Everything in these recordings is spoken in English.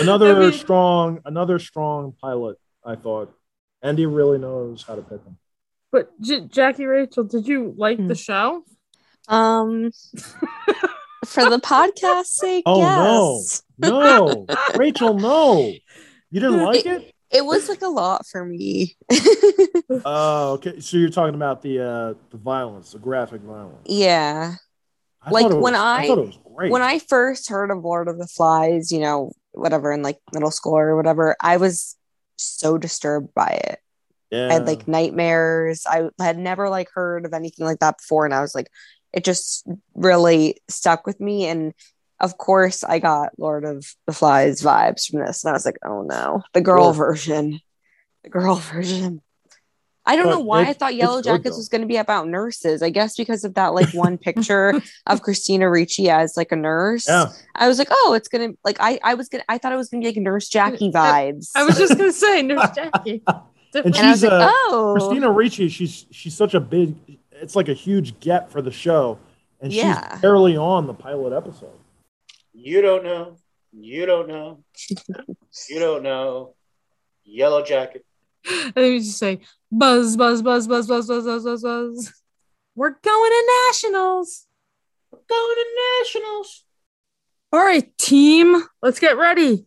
Another I mean- strong, another strong pilot. I thought Andy really knows how to pick them. But J- Jackie Rachel, did you like Hmm. the show? Um, for the podcast sake, Oh yes. no, no, Rachel, no, you didn't like it. It was like a lot for me. Oh, okay. So you're talking about the uh the violence, the graphic violence. yeah. I Like, thought when was- I- thought it was great. When I first heard of Lord of the Flies, you know, whatever in like middle school or whatever, I was so disturbed by it. yeah. I had like nightmares. I had never like heard of anything like that before, and I was like, it just really stuck with me. And of course, I got Lord of the Flies vibes from this, and I was like, oh no, the girl version, the girl version. I don't But know why I thought it's Yellow Jackets though. was going to be about nurses. I guess because of that like one picture of Christina Ricci as like a nurse. yeah. I was like, oh, it's gonna like I I was gonna I thought it was gonna be like Nurse Jackie vibes. I was just gonna say Nurse Jackie. And and I was she's like, uh, oh, Christina Ricci. She's she's such a big. It's like a huge get for the show, and Yeah. she's barely on the pilot episode. You don't know. You don't know. You don't know. Yellow jacket. And then you just say buzz, buzz, buzz, buzz, buzz, buzz, buzz, buzz, buzz. We're going to nationals. We're going to nationals. All right, team, let's get ready.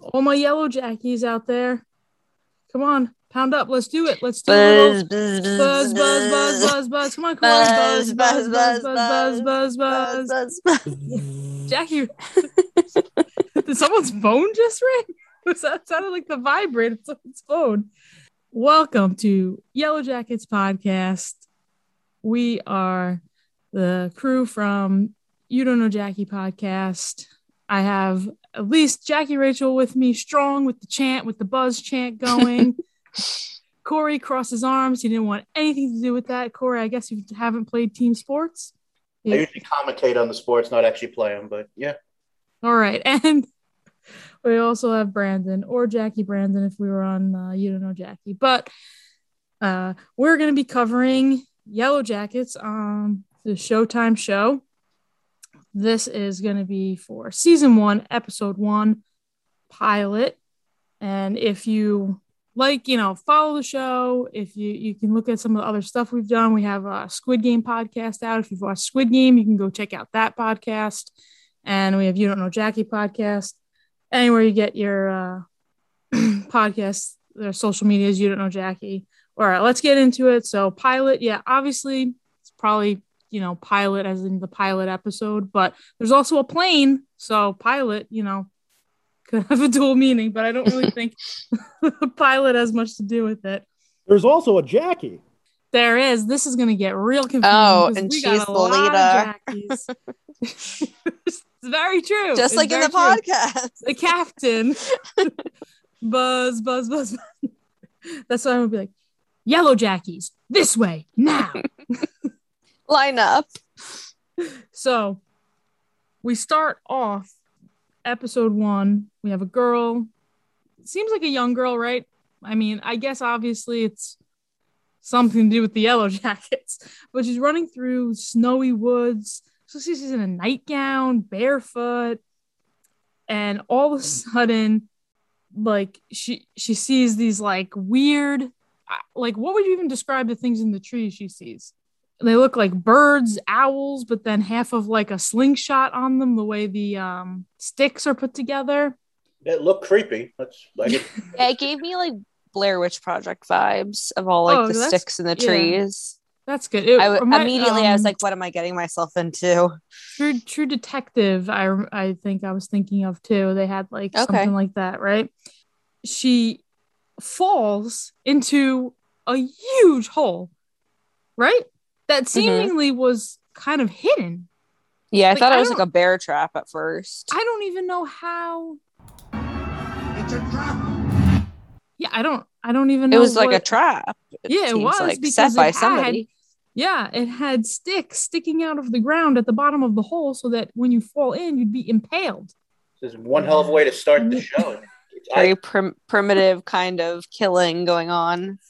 All my yellow jackies out there. Come on, pound up. Let's do it. Let's do buzz, it. buzz, Buzz, buzz, buzz, buzz, buzz. Come on, Corey. Buzz, buzz, buzz, buzz, buzz, buzz, buzz. Jackie, did someone's phone just ring? Was that sounded like the vibrate of its phone? Welcome to Yellow Jackets podcast. We are the crew from You Don't Know Jackie podcast. I have at least Jackie Rachel with me, strong with the chant, with the buzz chant going. Corey crosses arms. He didn't want anything to do with that. Corey, I guess you haven't played team sports. I usually commentate on the sports, not actually play them, but yeah. All right. And we also have Brandon or Jackie Brandon if we were on uh, You Don't Know Jackie. But uh, we're going to be covering Yellow Jackets on the Showtime show. This is going to be for season one, episode one, pilot. And if you like, you know, follow the show, if you you can look at some of the other stuff we've done, we have a Squid Game podcast out. If you've watched Squid Game, you can go check out that podcast and we have You Don't Know Jackie podcast. Anywhere you get your uh, podcasts, their social medias, You Don't Know Jackie. All right, let's get into it. So, pilot, yeah, obviously, it's probably, you know, pilot as in the pilot episode, but there's also a plane. So, pilot, you know, could have a dual meaning, but I don't really think the pilot has much to do with it. There's also a Jackie. There is. This is going to get real confusing. Oh, 'cause and we she's got a the lot of leader. It's very true. Just It's like in the true. podcast. The captain. buzz, buzz, buzz. buzz. That's why I'm gonna be like, yellow jackies, this way now. Line up. so we start off episode one. We have a girl. Seems like a young girl, right? I mean, I guess obviously it's something to do with the yellow jackets, but she's running through snowy woods. So she's in a nightgown, barefoot, and all of a sudden, like she she sees these like weird, like what would you even describe the things in the trees she sees? They look like birds, owls, but then half of like a slingshot on them, the way the um, sticks are put together. It looked creepy. Let's like it. Yeah, it gave me like Blair Witch Project vibes of all like Oh, the sticks in the yeah. trees. That's good. It I w- remi- immediately I was um, like, what am I getting myself into? True True Detective. I I think I was thinking of too. They had like Okay. something like that, right? She falls into a huge hole, right? That Mm-hmm. seemingly was kind of hidden. Yeah, I Like, thought I it was like a bear trap at first. I don't even know how. It's a trap. Yeah, I don't. I don't even know. It was like a what- trap. Yeah, it was, like because set it by had- somebody. Yeah, it had sticks sticking out of the ground at the bottom of the hole, so that when you fall in, you'd be impaled. This is one hell of a way to start the show. Very prim- primitive kind of killing going on.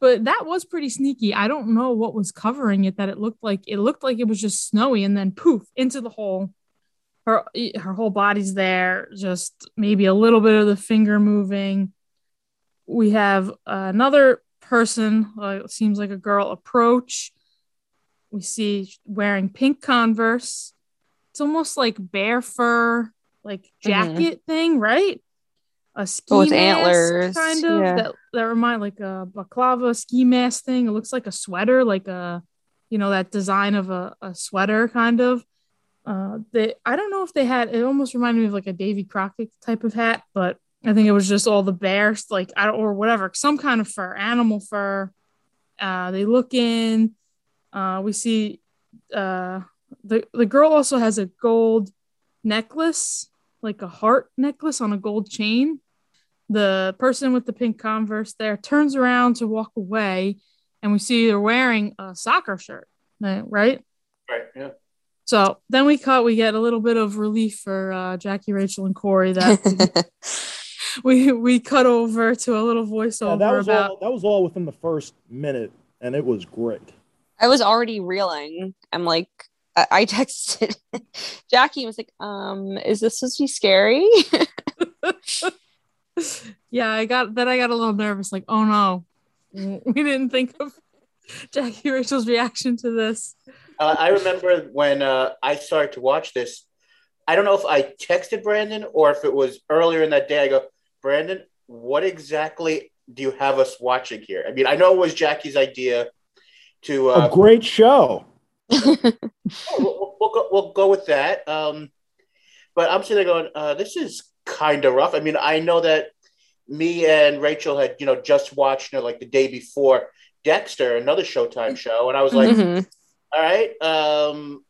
but that was pretty sneaky. I don't know what was covering it that it looked like it looked like it was just snowy and then poof into the hole. her her whole body's there, just maybe a little bit of the finger moving. We have another person, uh, seems like a girl, approach. We see wearing pink Converse. It's almost like bear fur, like jacket thing, right? A ski Oh, with mask, antlers, kind of yeah. that that remind like a baklava ski mask thing. It looks like a sweater, like a you know that design of a, a sweater, kind of. Uh, they I don't know if they had it almost reminded me of like a Davy Crockett type of hat, but I think it was just all the bears, like I don't or whatever, some kind of fur, animal fur. Uh, they look in. Uh, we see uh, the the girl also has a gold necklace, like a heart necklace on a gold chain. The person with the pink Converse there turns around to walk away, and we see they're wearing a soccer shirt, right? Right. Yeah. So then we cut. We get a little bit of relief for uh, Jackie, Rachel, and Corey. That we we cut over to a little Yeah, voiceover that was about all. That was all within the first minute, and it was great. I was already reeling. I'm like, I, I texted Jackie and was like, um, is this supposed to be scary? yeah, I got then I got a little nervous, like, oh no, we didn't think of Jackie Rachel's reaction to this. Uh, I remember when uh, I started to watch this. I don't know if I texted Brandon or if it was earlier in that day. I go, Brandon, what exactly do you have us watching here? I mean, I know it was Jackie's idea to. Uh, a great show. we'll, we'll, we'll go, we'll go with that. Um, but I'm sitting there going, uh, this is kind of rough. I mean, I know that me and Rachel had, you know, just watched, you know, like the day before Dexter, another Showtime show, and I was like, Mhm. all right, um,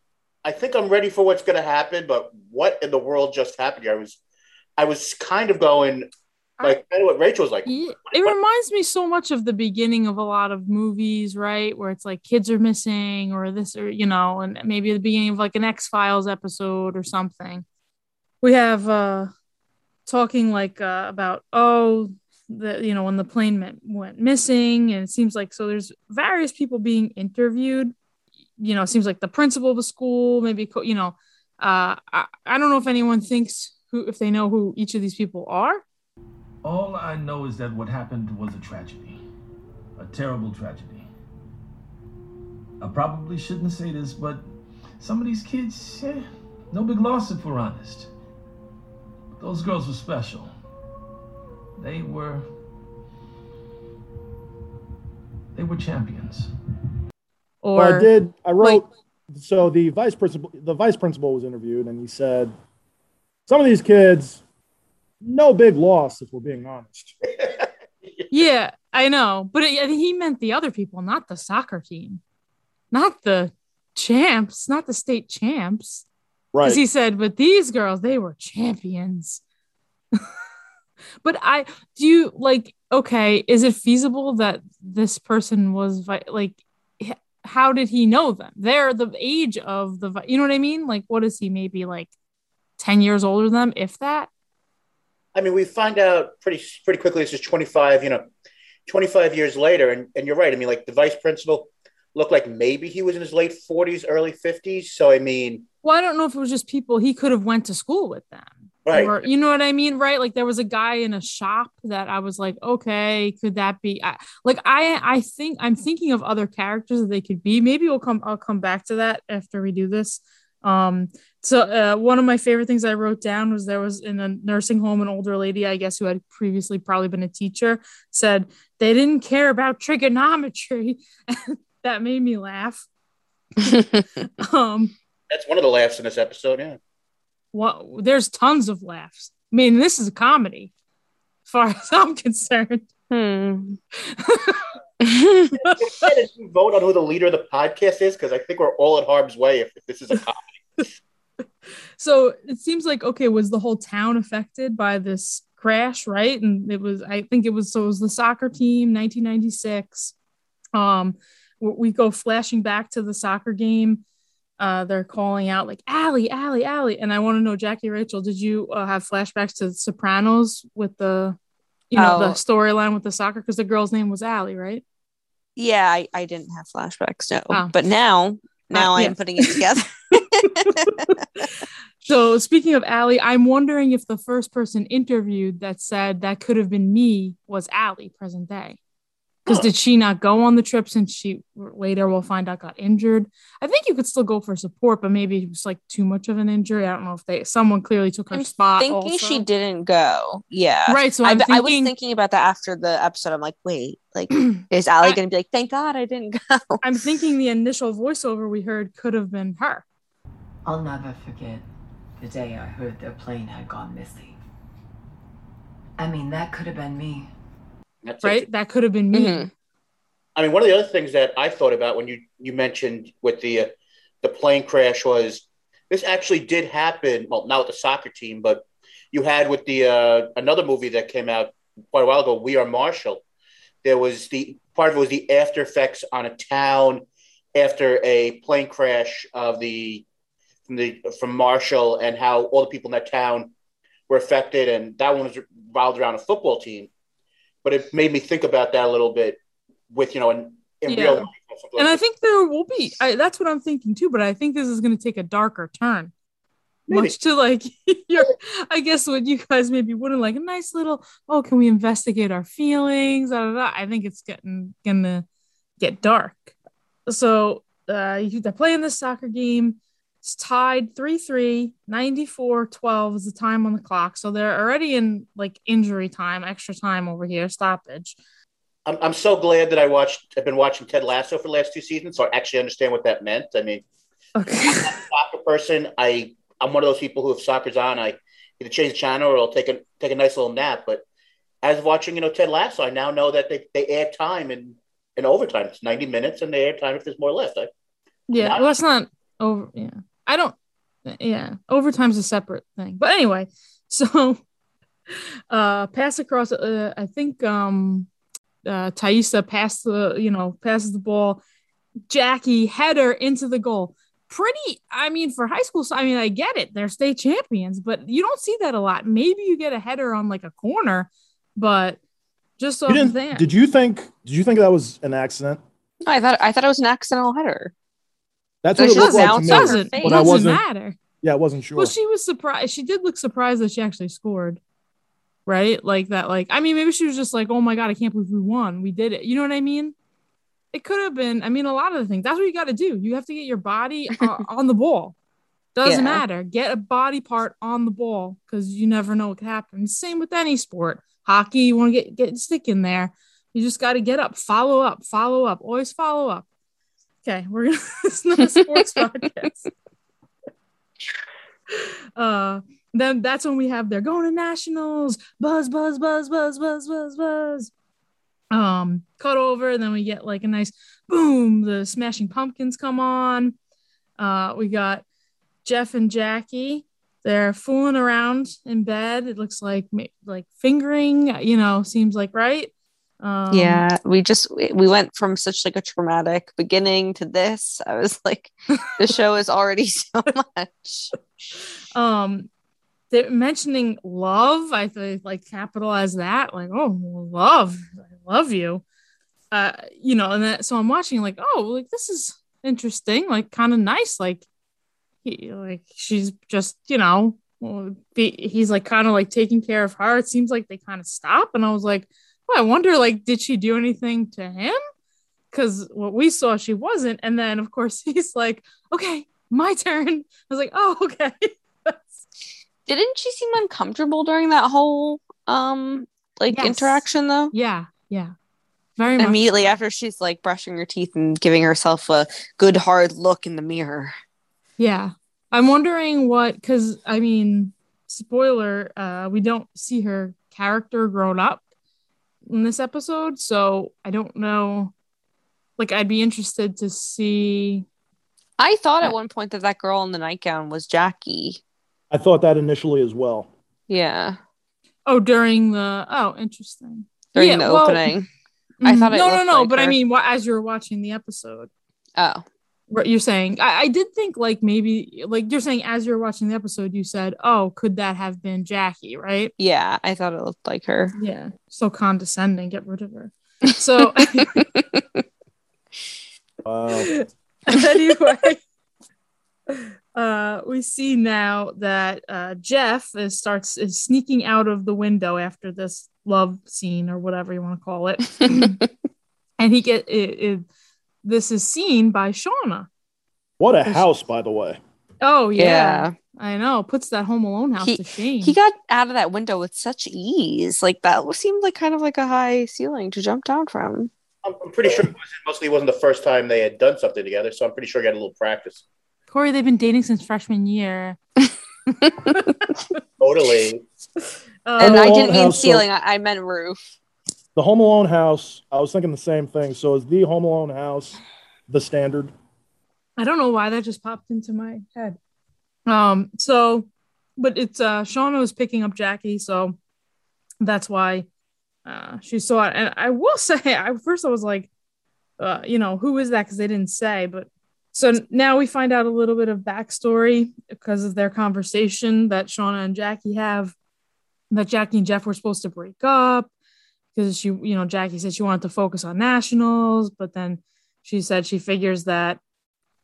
I think I'm ready for what's going to happen, but what in the world just happened here? I was, I was kind of going like kind of what Rachel was like. Yeah, it reminds me so much of the beginning of a lot of movies, right? Where it's like kids are missing or this or you know, and maybe the beginning of like an X-Files episode or something. We have uh talking like uh, about oh the you know when the plane went, went missing and it seems like so there's various people being interviewed you know it seems like the principal of the school maybe you know uh I, I don't know if anyone thinks who if they know who each of these people are All I know is that what happened was a tragedy. A terrible tragedy. I probably shouldn't say this, but some of these kids, eh, no big loss if we're honest. But those girls were special. They were. They were champions. or But I did. I wrote. so the vice principal, the vice principal was interviewed, and he said, "Some of these kids, no big loss, if we're being honest." Yeah, I know, but it, he meant the other people, not the soccer team, not the champs, not the state champs. Right. Because he said, but these girls, they were champions. but I do you like, okay, is it feasible that this person was vi- like, how did he know them? They're the age of the, vi- you know what I mean? Like, what is he, maybe like 10 years older than them, if that? I mean, we find out pretty pretty quickly. This is 25, you know, 25 years later, and and you're right. I mean, like the vice principal looked like maybe he was in his late 40s, early 50s. So I mean, Well, I don't know if it was just people he could have went to school with them. right? Or, you know what I mean? Right. Like there was a guy in a shop that I was like, okay, could that be I, like I I think I'm thinking of other characters that they could be. Maybe we'll come I'll come back to that after we do this. Um so uh, one of my favorite things I wrote down was there was in a nursing home an older lady, I guess who had previously probably been a teacher, said they didn't care about trigonometry. that made me laugh. Um That's one of the laughs in this episode. Yeah. what there's tons of laughs. I mean, this is a comedy, as far as I'm concerned. Hmm. Did you vote on who the leader of the podcast is? Because I think we're all at harm's way if, if this is a cop. So it seems like okay, was the whole town affected by this crash, right? And it was, I think it was so it was the soccer team, 1996. Um, we go flashing back to the soccer game. Uh, they're calling out like Allie, Allie, Allie, and I want to know, Jackie, Rachel, did you uh, have flashbacks to the Sopranos with the, you know, the Oh. storyline with the soccer because the girl's name was Allie, right? yeah, I, I didn't have flashbacks, no. Oh. But now, now Uh, I'm putting it together. So speaking of Allie, I'm wondering if the first person interviewed that said that could have been me was Allie, present day. Because Huh. Oh. did she not go on the trip since she later we'll find out got injured? I think you could still go for support, but maybe it was like too much of an injury. I don't know if they someone clearly took her I'm spot. thinking also. she didn't go. Yeah. Right. So I, thinking, I was thinking about that after the episode. I'm like, wait, like, is Allie I- gonna be like, thank God I didn't go? I'm thinking the initial voiceover we heard could have been her. I'll never forget the day I heard their plane had gone missing. I mean, that could have been me. That's it. Right? That could have been me. Mhm. I mean, one of the other things that I thought about when you you mentioned with the uh, the plane crash was this actually did happen. Well, not with the soccer team, but you had with the uh, another movie that came out quite a while ago, We Are Marshall. There was the part of it was the after effects on a town after a plane crash of the from the from Marshall and how all the people in that town were affected, and that one was revolved around a football team. But it made me think about that a little bit with you know in, in Yeah. real life. And I think there will be. I, that's what I'm thinking too. But I think this is going to take a darker turn. Maybe. Much to like your, I guess what you guys maybe wouldn't like a nice little. Oh, can we investigate our feelings? Da, da, da. I think it's getting gonna get dark. So uh, you- they're playing this soccer game. It's tied 3 3, 94 12 is the time on the clock. So they're already in like injury time, extra time over here, stoppage. I'm, I'm so glad that I watched. I've been watching Ted Lasso for the last two seasons, so I actually understand what that meant. I mean, Okay. I'm not a soccer person. I I'm one of those people who, if soccer's on, I either change the channel or I'll take a take a nice little nap. But as of watching, you know, Ted Lasso, I now know that they, they add time in in overtime. It's 90 minutes, and they add time if there's more left. I, Yeah, Not- well, that's not over. Yeah, I don't. Yeah, overtime's a separate thing. But anyway, so uh, pass across. Uh, I think um, uh, Taissa passed the you know passes the ball. Jackie header into the goal. Pretty. I mean, for high school, I mean, I get it. They're state champions, but you don't see that a lot. Maybe you get a header on like a corner, but just so You didn't, that. did you think? Did you think that was an accident? No, I thought I thought it was an accidental header. That's what she it looked like to bounced me. doesn't I doesn't wasn't. matter. Yeah, I wasn't sure. Well, she was surprised. She did look surprised that she actually scored. Right? Like that, like, I mean, maybe she was just like, oh my God, I can't believe we won. We did it. You know what I mean? It could have been, I mean, a lot of the things. That's what you got to do. You have to get your body uh, on the ball. Doesn't Yeah. matter. Get a body part on the ball because you never know what could happen. Same with any sport. Hockey, you want to get, get stick in there. You just got to get up, follow up, follow up, always follow up. Okay, we're gonna. It's not a sports podcast. Uh, then that's when we have they're going to nationals. Buzz, buzz, buzz, buzz, buzz, buzz, buzz. Um, cut over. Then we get like a nice boom. The Smashing Pumpkins come on. Uh, we got Jeff and Jackie. They're fooling around in bed. It looks like like fingering. You know, seems like right. Um, yeah, we just we we went from such like a traumatic beginning to this. I was like, the show is already so much. um they're mentioning love i think like capitalize that like oh love i love you uh you know and then so i'm watching like oh like this is interesting like kind of nice like he like she's just you know be- he's like kind of like taking care of her it seems like they kind of stop and i was like well, i wonder like did she do anything to him because what we saw she wasn't and then of course he's like okay my turn i was like oh okay Didn't she seem uncomfortable during that whole um like Yes. interaction though? Yeah, yeah. Very much. immediately after she's like brushing her teeth and giving herself a good hard look in the mirror. Yeah. I'm wondering what because I mean, spoiler, uh, we don't see her character grown up in this episode, so I don't know. Like, I'd be interested to see. I thought at one point that that girl in the nightgown was Jackie. I thought that initially as well. Yeah, Oh, during the oh, interesting. during Yeah, the well, opening. I thought Mhm. it no, no, no. like but I mean, as you were watching the episode, Oh, what you're saying, I, I did think like maybe like you're saying as you're watching the episode, you said, "Oh, could that have been Jackie?" Right? yeah, I thought it looked like her. Yeah. So condescending. Get rid of her. So Wow. anyway, uh, we see now that uh, Jeff is starts is sneaking out of the window after this love scene or whatever you want to call it, and he get it, it, This is seen by Shauna. What a house, by the way. Oh yeah, Yeah. I know. Puts that Home Alone house to shame. He got out of that window with such ease. Like that seemed like kind of like a high ceiling to jump down from. I'm, I'm pretty sure it was, mostly wasn't the first time they had done something together, so I'm pretty sure he got a little practice. Corey, they've been dating since freshman year. Totally. Uh, and I didn't mean house, so- ceiling, I, I meant roof. The Home Alone house, I was thinking the same thing. So is the Home Alone house the standard? I don't know why that just popped into my head. Um, so, but it's uh Shauna was picking up Jackie, so that's why uh she saw it. And I will say, I first I was like, uh, you know, who is that? Because they didn't say, but so now we find out a little bit of backstory because of their conversation that Shauna and Jackie have. That Jackie and Jeff were supposed to break up because she, you know, Jackie said she wanted to focus on nationals, but then she said she figures that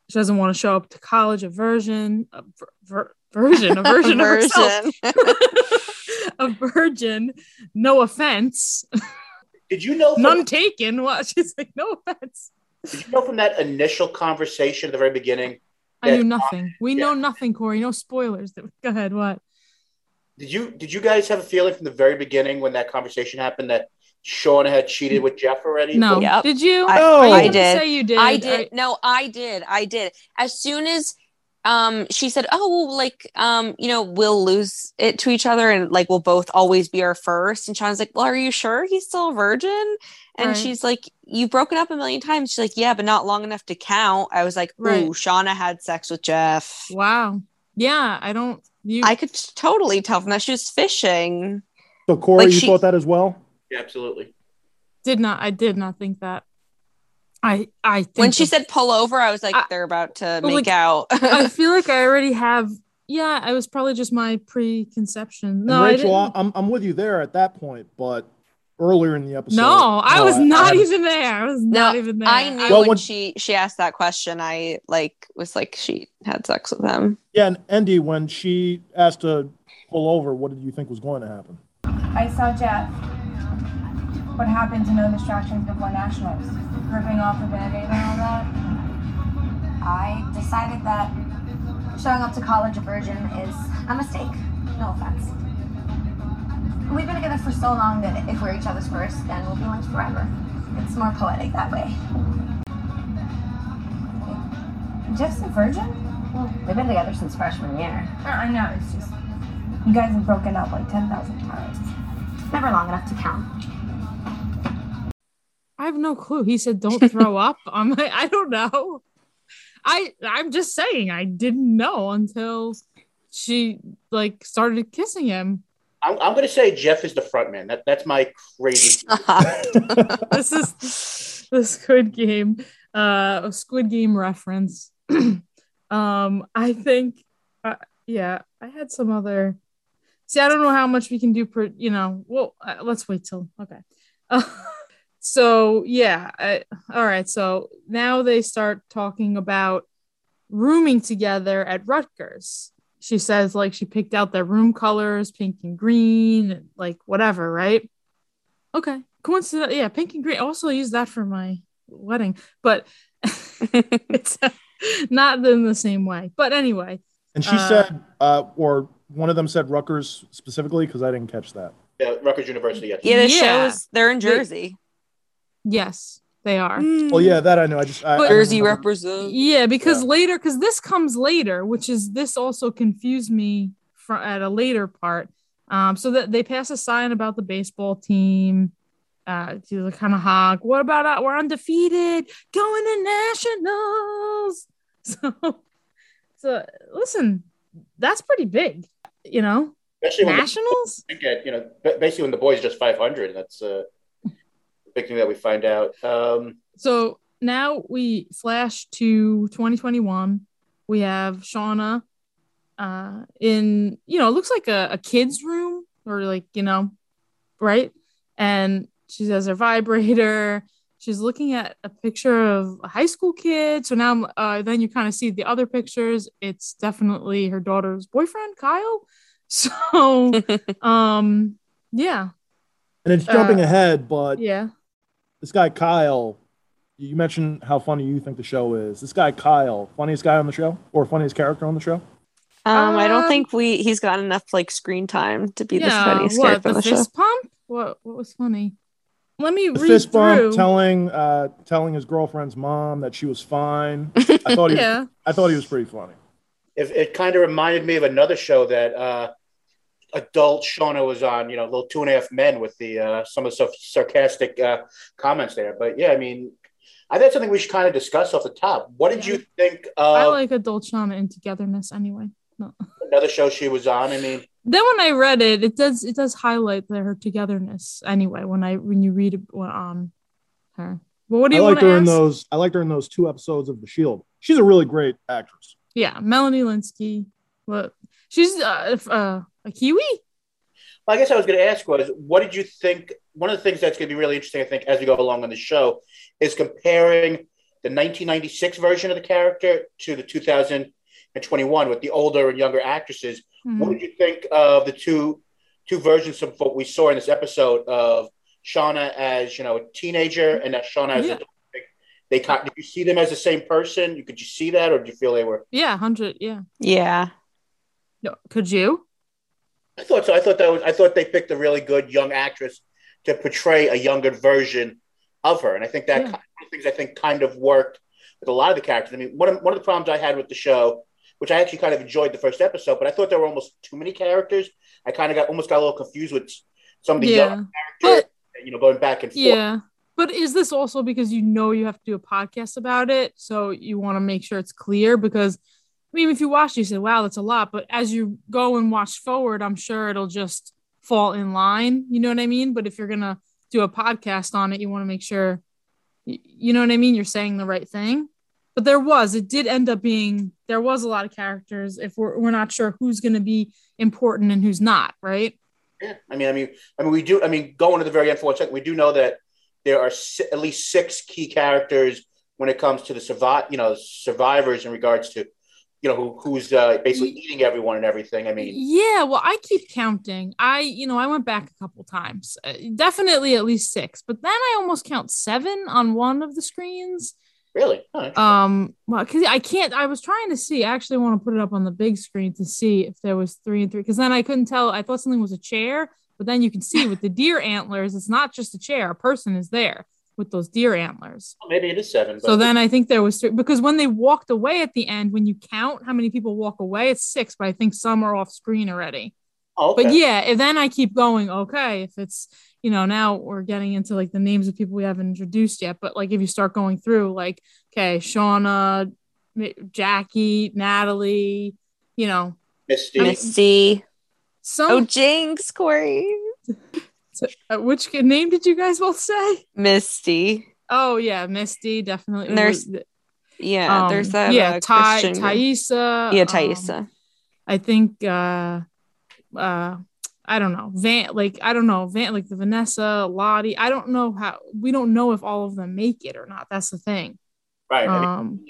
she doesn't want to show up to college a version a ver- ver- version a version of herself. a virgin no offense. Did you know? From, none taken what she's like no offense? Did you know from that initial conversation at the very beginning? i knew uh, nothing. We Yeah. know nothing corey. No spoilers. Go ahead. What? Did you did you guys have a feeling from the very beginning when that conversation happened that Shauna had cheated with Jeff already? no Yep. did you I- No. Are you I did. say you did I did. No, I did. I did. As soon as um she said, "Oh, well, like um, you know, we'll lose it to each other and like we'll both always be our first. And Sean's like, "Well, are you sure he's still a virgin?" And Right. she's like, "You've broken up a million times." She's like, "Yeah, but not long enough to count." I was like, Right. "Ooh, Shauna had sex with Jeff." wow yeah i don't you I could totally tell from that she was fishing. So Corey, Like you she- thought that as well? Yeah, absolutely. did not i did not think that i i think When she that- said pull over, I was like, I- they're about to make like, out. I feel like I already have. Yeah, I was probably just my preconception. No, and I Rachel. I'm I'm with you there at that point, but earlier in the episode, no, I was not haven't- even there. I was No, not even there. I knew Well, when, when- she she asked that question, I like was like she had sex with him. Yeah, and Andy, when she asked to pull over, what did you think was going to happen? I saw Jeff. What happened to no distractions before nationals? Ripping off the band-aid and all that? I decided that showing up to college a virgin is a mistake. No offense. We've been together for so long that if we're each other's first, then we'll be linked forever. It's more poetic that way. Jeff's a virgin? Well, we've been together since freshman year. Uh, I know, it's just you guys have broken up like 10,000 times. Never long enough to count. I have no clue. He said, "Don't throw up." I'm like, I don't know. I I'm just saying I didn't know until she like started kissing him. I'm, I'm going to say Jeff is the front man. That, that's my crazy. This is the Squid Game, uh, a Squid Game reference. um, I think, uh, yeah, I had some other. See, I don't know how much we can do per, you know. Well, uh, let's wait till okay. Uh, so yeah, I, all right. So now they start talking about rooming together at Rutgers. She says like she picked out their room colors, pink and green, and like whatever, right? Okay. Coincident, yeah, pink and green. Also use that for my wedding, but it's uh, not in the same way. But anyway, And she Uh, said, uh, or one of them said Rutgers specifically because I didn't catch that. Yeah, Rutgers University. Yes. yeah, this Yeah. shows they're in Wait. Jersey. yes, they are. Well, yeah, that I know. I just I, I But- don't Jersey remember. represent. Yeah, because Yeah. later, because this comes later, which is this also confused me for, at a later part. Um, so that they pass a sign about the baseball team. Uh, to the kind of hog. What about uh, we're undefeated, going to nationals? So, so listen, that's pretty big, you know. Especially when the, Nationals. get, you know, basically when the boys just 500. That's uh, a big thing that we find out. Um, So now we flash to 2021. We have Shauna uh, in, you know, it looks like a, a kid's room or like, you know, right? And she has her vibrator. She's looking at a picture of a high school kid. So now, uh, then you kind of see the other pictures. It's definitely her daughter's boyfriend, Kyle. So, um, yeah, And it's jumping Uh, ahead, but yeah. this guy Kyle, you mentioned how funny you think the show is. This guy Kyle, funniest guy on the show or funniest character on the show? Um, I don't Um, think we he's got enough like screen time to be the yeah, funniest what character the on the show. pump? What what was funny? Let me The read fist bump through. telling uh telling his girlfriend's mom that she was fine. I thought he yeah, I thought he was pretty funny. It, it kind of reminded me of another show that uh, adult Shauna was on, you know, little two and a half men with the uh, some of the sarcastic uh, comments there. But yeah, I mean, I think something we should kind of discuss off the top. What did you think I like adult Shauna and togetherness anyway. No. another show she was on? I mean, Then when I read it, it does it does highlight the, her togetherness anyway. When I when you read it on her, but what do you want liked to her in those I liked her in those two episodes of The Shield. She's a really great actress. Yeah, Melanie Lynskey. What she's uh, uh a Kiwi. Well, I guess I was going to ask was, what did you think? One of the things that's going to be really interesting, I think, as we go along on the show, is comparing the 1996 version of the character to the 2021 with the older and younger actresses. Mhm. What did you think of the two two versions of what we saw in this episode of Shauna as you know a teenager and that Shauna as Yeah. a they kind did you see them as the same person? You could you see that, or did you feel they were? Yeah, hundred. Yeah. Yeah. No, could you? I thought so. I thought that was. I thought they picked a really good young actress to portray a younger version of her, and I think that Yeah. kind of things I think kind of worked with a lot of the characters. I mean, one of one of the problems I had with the show, which I actually kind of enjoyed the first episode, but I thought there were almost too many characters. I kind of got almost got a little confused with some of the Yeah, young but characters, you know, going back and forth. yeah. But is this also because you know you have to do a podcast about it, so you want to make sure it's clear? Because I mean, if you watch, it, you say, "Wow, that's a lot," but as you go and watch forward, I'm sure it'll just fall in line. You know what I mean? But if you're gonna do a podcast on it, you want to make sure, you know what I mean. You're saying the right thing. But there was, it did end up being, there was a lot of characters. If we're we're not sure who's gonna be important and who's not, right? Yeah, I mean, I mean, I mean, we do. I mean, going to the very end for one second, we do know that there are si- at least six key characters when it comes to the survive, you know, survivors in regards to, you know, who, who's uh, basically eating everyone and everything. I mean, Yeah, well, I keep counting. I, you know, I went back a couple times. Uh, definitely at least six, but then I almost count seven on one of the screens. Really, Huh. Um, well, because I can't. I was trying to see. I actually want to put it up on the big screen to see if there was three and three, because then I couldn't tell. I thought something was a chair, but then you can see with the deer antlers, it's not just a chair. A person is there with those deer antlers. maybe it is seven. But So then I think there was three because when they walked away at the end, when you count how many people walk away, it's six, but I think some are off screen already. Oh, okay. But yeah, and then I keep going, okay, if it's, you know, now we're getting into like the names of people we haven't introduced yet. But like if you start going through, like, okay, Shauna, Jackie, Natalie, you know, Misty. Misty. some Oh, Jinx, Corey. so, uh, which name did you guys both say? Misty. Oh yeah, Misty, definitely. And there's- Yeah, Um, there's that. yeah, uh, Ty, Christian- Taissa. Yeah, um, I think uh uh I don't know. Van like I don't know, Van like the Vanessa, Lottie. I don't know how we don't know if all of them make it or not. That's the thing. right. I mean, Um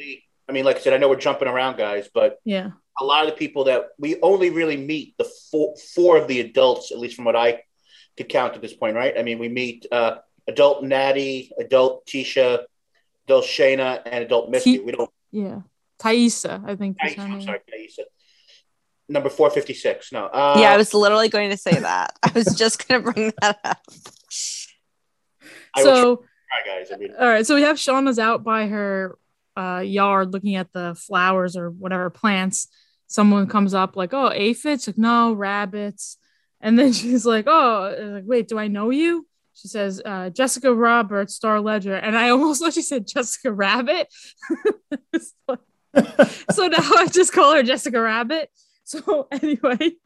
I mean, like I said, I know we're jumping around, guys, but yeah. a lot of the people that we only really meet the four, four of the adults, at least from what I could count at this point, right? I mean, we meet uh, adult Natty, adult Tisha, adult Shayna, and adult Misty. T- we don't. Yeah. Taissa, I think Taissa, I'm sorry, Taissa. Number four fifty six. No. Uh, yeah, I was literally going to say that. I was just going to bring that up. I So try, guys. I mean, all right, so we have Shauna's out by her uh yard looking at the flowers or whatever plants. Someone comes up like, oh, aphids? Like, no, rabbits. And then she's like, oh, like, wait, do I know you? She says, uh, Jessica Roberts, Star Ledger. And I almost thought she said Jessica Rabbit. So now I just call her Jessica Rabbit. So anyway,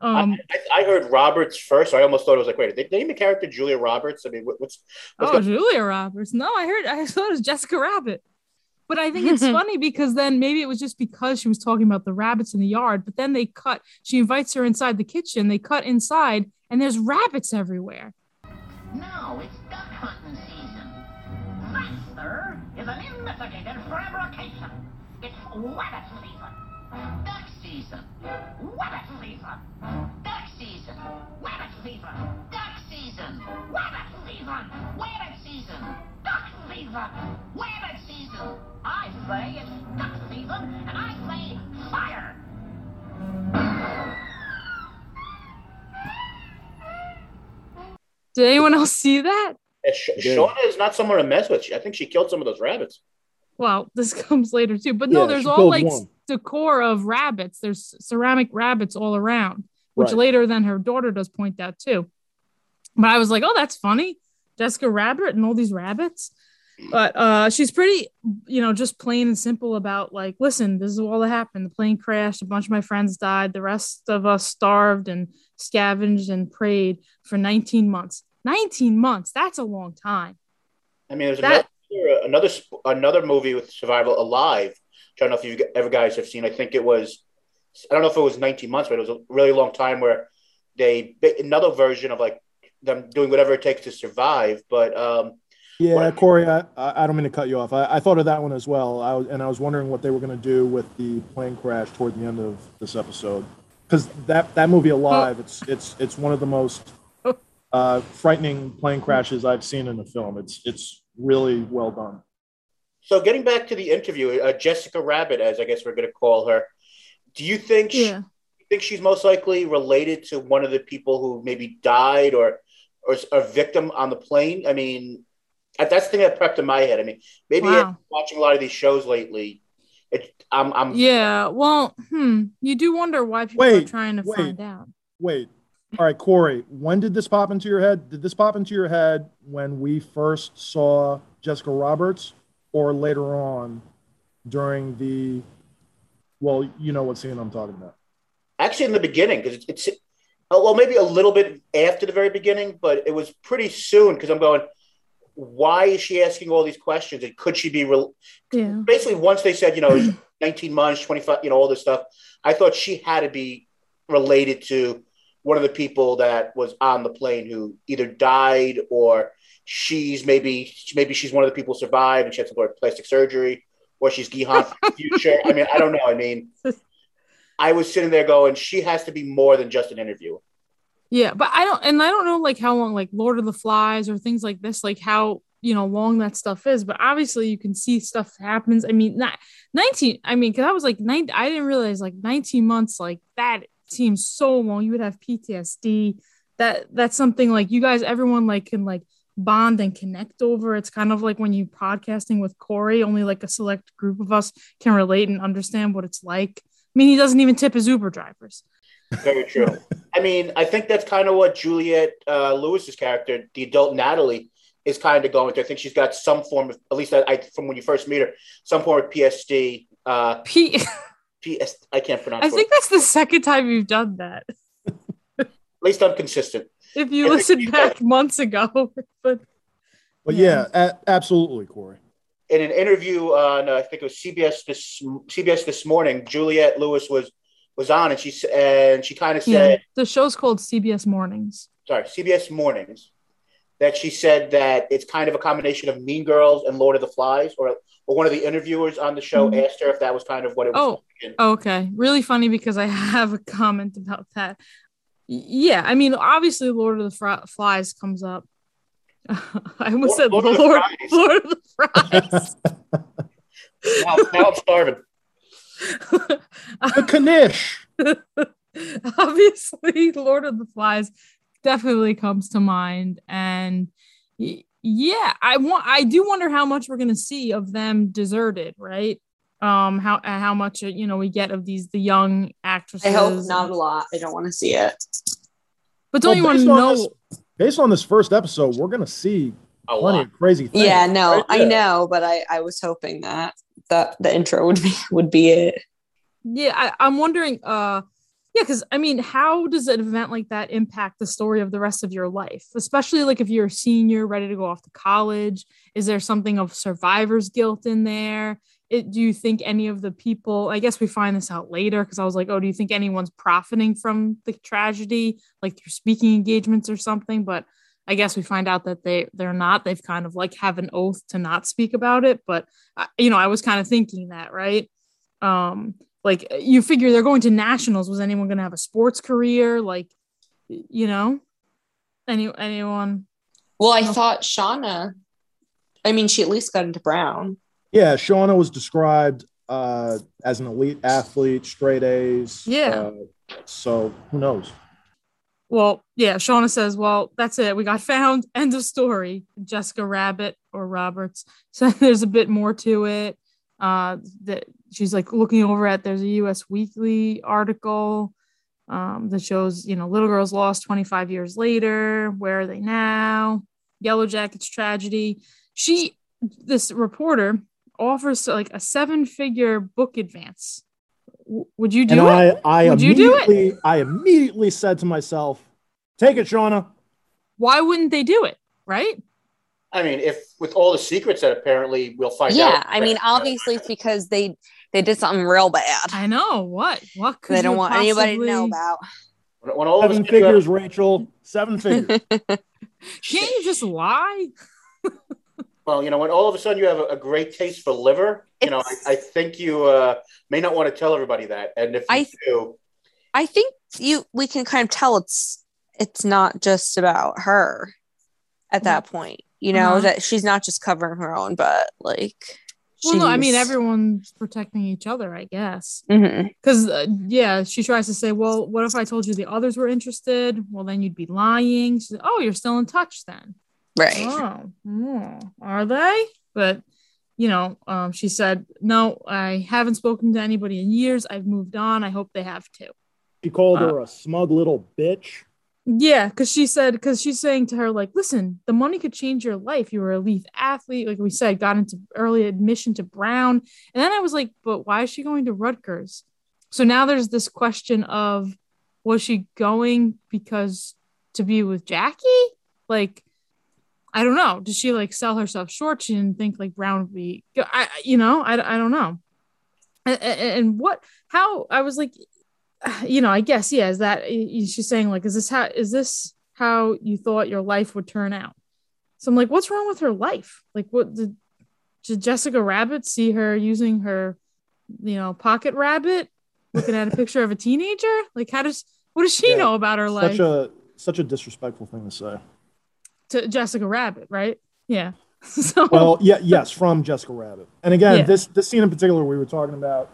um, I, I heard Roberts first. So I almost thought it was like, wait, did they name the character Julia Roberts? I mean, what, what's what's oh, going- Julia Roberts. No, I heard, I thought it was Jessica Rabbit. But I think it's funny because then maybe it was just because she was talking about the rabbits in the yard. But then they cut, she invites her inside the kitchen. They cut inside and there's rabbits everywhere. No, it's duck hunting season. weather is an investigated fabrication. It's rabbit season. Duck season. Rabbit season. Duck season. Rabbit season. Duck season. Rabbit season. Rabbit season. Duck season. Rabbit season. I say it's duck season, and I say fire. Did anyone else see that? And Sh- Shauna is not someone to mess with. I think she killed some of those rabbits. Well, this comes later too. But no, Yeah, there's all like one. decor of rabbits. There's ceramic rabbits all around, which Right. later then her daughter does point out too. But I was like, oh, that's funny. Jessica Rabbit and all these rabbits. But uh she's pretty, you know, just plain and simple about like, listen, this is all that happened. The plane crashed, a bunch of my friends died, the rest of us starved and scavenged and prayed for 19 months. 19 months, that's a long time. I mean, there's That- another another movie with survival alive. Which I don't know if you ever guys have seen. I think it was. I don't know if it was 19 months, but it was a really long time where they another version of like them doing whatever it takes to survive. But um, Yeah, What- Corey, I, I I don't mean to cut you off. I, I thought of that one as well. I was, and I was wondering what they were going to do with the plane crash toward the end of this episode, because that that movie Alive, it's it's it's one of the most uh, frightening plane crashes I've seen in a film. It's it's really well done. so getting back to the interview, uh, Jessica Rabbit, as I guess we're going to call her. Do you think she, Yeah. you think she's most likely related to one of the people who maybe died or or a victim on the plane? I mean, that's the thing that prepped in my head. I mean, maybe Wow. watching a lot of these shows lately, it, I'm, I'm Yeah. Well, hmm. You do wonder why people are trying to wait. find out. Wait, all right, Corey, when did this pop into your head? Did this pop into your head when we first saw Jessica Roberts, or later on during the? Well, you know what scene I'm talking about. actually in the beginning because it's, it's oh, well maybe a little bit after the very beginning, but it was pretty soon because I'm going. Why is she asking all these questions? And could she be real? Yeah. Basically, once they said, you know, 19 months, 25, you know, all this stuff, I thought she had to be related to one of the people that was on the plane who either died or she's maybe maybe she's one of the people who survived and she had to go to plastic surgery or she's Gihan from the future. I mean, I don't know. I mean, I was sitting there going, she has to be more than just an interview. Yeah, but I don't, and I don't know like how long, like Lord of the Flies or things like this, like how you know long that stuff is. But obviously, you can see stuff happens. I mean, not nineteen. I mean, because I was like nine. I didn't realize like nineteen months. Like that seems so long. You would have PTSD. That that's something like you guys, everyone like can like bond and connect over. It's kind of like when you podcasting with Corey. Only like a select group of us can relate and understand what it's like. I mean, he doesn't even tip his Uber drivers. Very true. I mean, I think that's kind of what Juliette uh, Lewis's character, the adult Natalie, is kind of going through. I think she's got some form of, at least I, I from when you first meet her, some form of PSD. Uh, P. PS. I can't pronounce. I think that's the second time you've done that. At least I'm consistent. If you I think listened you back months ago, but But Yeah. yeah, a- absolutely, Corey. In an interview on, uh, I think it was CBS this CBS this morning, Juliette Lewis was was on, and she and she kind of yeah, said, the show's called CBS Mornings. sorry, CBS Mornings, that she said that it's kind of a combination of Mean Girls and Lord of the Flies, or or one of the interviewers on the show Mhm. asked her if that was kind of what it was. Oh. Thinking. Okay, really funny because I have a comment about that. Yeah, I mean, obviously, Lord of the Fri- Flies comes up. I almost said Lord Lord, of the Fries. Lord of the now, now I'm starving. The Fries. Knish. obviously lord of the flies definitely comes to mind and y- yeah i want i do wonder how much we're going to see of them deserted right um how how much uh, you know we get of these the young actresses I hope not a lot. I don't want to see it. but don't Well, you want to know this- Based on this first episode, we're gonna see A plenty lot. of crazy things. Yeah, no, right? I know, but I I was hoping that that the intro would be would be it. yeah I, i'm wondering uh yeah because i mean how does an event like that impact the story of the rest of your life especially like if you're a senior ready to go off to college is there something of survivor's guilt in there it, do you think any of the people i guess we find this out later because i was like oh do you think anyone's profiting from the tragedy like through speaking engagements or something but I guess we find out that they they're not. They've kind of like have an oath to not speak about it. But uh, you know, I was kind of thinking that, right? Um, like you figure they're going to nationals. Was anyone going to have a sports career? Like, you know, any anyone? Well, I thought Shauna. I mean, she at least got into Brown. Yeah, Shauna was described uh, as an elite athlete, straight A's. Yeah. Uh, so who knows? Well, yeah, Shauna says, Well, that's it. We got found. End of story. Jessica Rabbit or Roberts. So there's a bit more to it. Uh that she's like looking over at there's a US Weekly article um that shows, you know, little girls lost 25 years later. Where are they now? Yellow Jackets tragedy. She this reporter offers like a seven figure book advance. W- would you do and it? I, I Would you do it? immediately, I immediately said to myself, "Take it, Shauna." Why wouldn't they do it? Right? I mean, if with all the secrets that apparently we'll find out. Yeah, I mean, obviously it's because they they did something real bad. I know what. What could They don't you want anybody to know about. When, when all Seven sudden you figures, Rachel. Seven figures. Can't you just lie? Well, you know, when all of a sudden you have a, a great taste for liver, you know, I, I think you uh, may not want to tell everybody that. And if you I- do, I think you we can kind of tell it's it's not just about her at that point. You know Uh-huh. that she's not just covering her own butt. Like, Well, no, I mean everyone's protecting each other, I guess. Mhm. Because uh, yeah, she tries to say, "Well, what if I told you the others were interested? Well, then you'd be lying." She said, "Oh, you're still in touch then." Right. Oh, oh, are they? But you know, um, she said, "No, I haven't spoken to anybody in years. I've moved on. I hope they have too." She called Uh, her a smug little bitch. Yeah, because she said, because she's saying to her, like, listen, the money could change your life. You were a elite athlete, like we said, got into early admission to Brown. And then I was like, but why is she going to Rutgers? So now there's this question of, was she going because to be with Jackie? Like, I don't know. Did she like sell herself short? She didn't think like Brown would be, I, you know, I, I don't know. And, and and what, how, I was like, you know, I guess, yeah, is that she's saying, like, is this how is this how you thought your life would turn out? So I'm like, what's wrong with her life? Like, what did, did Jessica Rabbit see her using her, you know, pocket rabbit, looking at a picture of a teenager? Like, how does what does she Yeah, know about her life? Such a such a disrespectful thing to say. To Jessica Rabbit, right? Yeah. so Well, yeah, yes, from Jessica Rabbit. And again, Yeah. this this scene in particular, we were talking about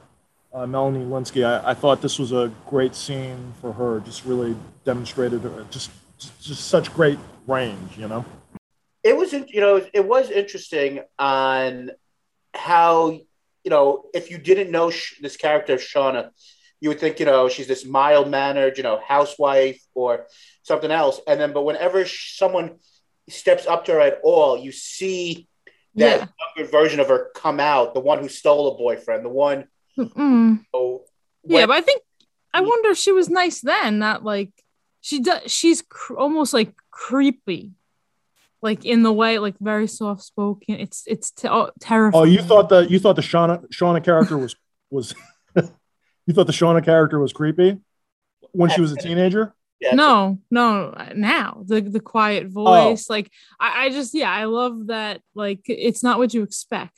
uh, Melanie Lynskey. I, I thought this was a great scene for her. Just really demonstrated her, just just such great range. You know. it was, you know, it was interesting on how, you know, if you didn't know sh- this character of Shauna, you would think, you know, she's this mild mannered, you know, housewife or something else. And then, but whenever sh- someone steps up to her at all, you see that yeah. younger version of her come out, the one who stole a boyfriend, the one Mm. who Yeah, but I think I wonder if she was nice then, not like she does. She's cr- almost like creepy, like in the way, like very soft spoken. It's it's te- oh, terrifying. Oh, you thought the you thought the Shauna Shauna character was was you thought the Shauna character was creepy when she was a teenager. Yeah, no, no. Now the the quiet voice, like I, I just yeah, I love that. Like it's not what you expect.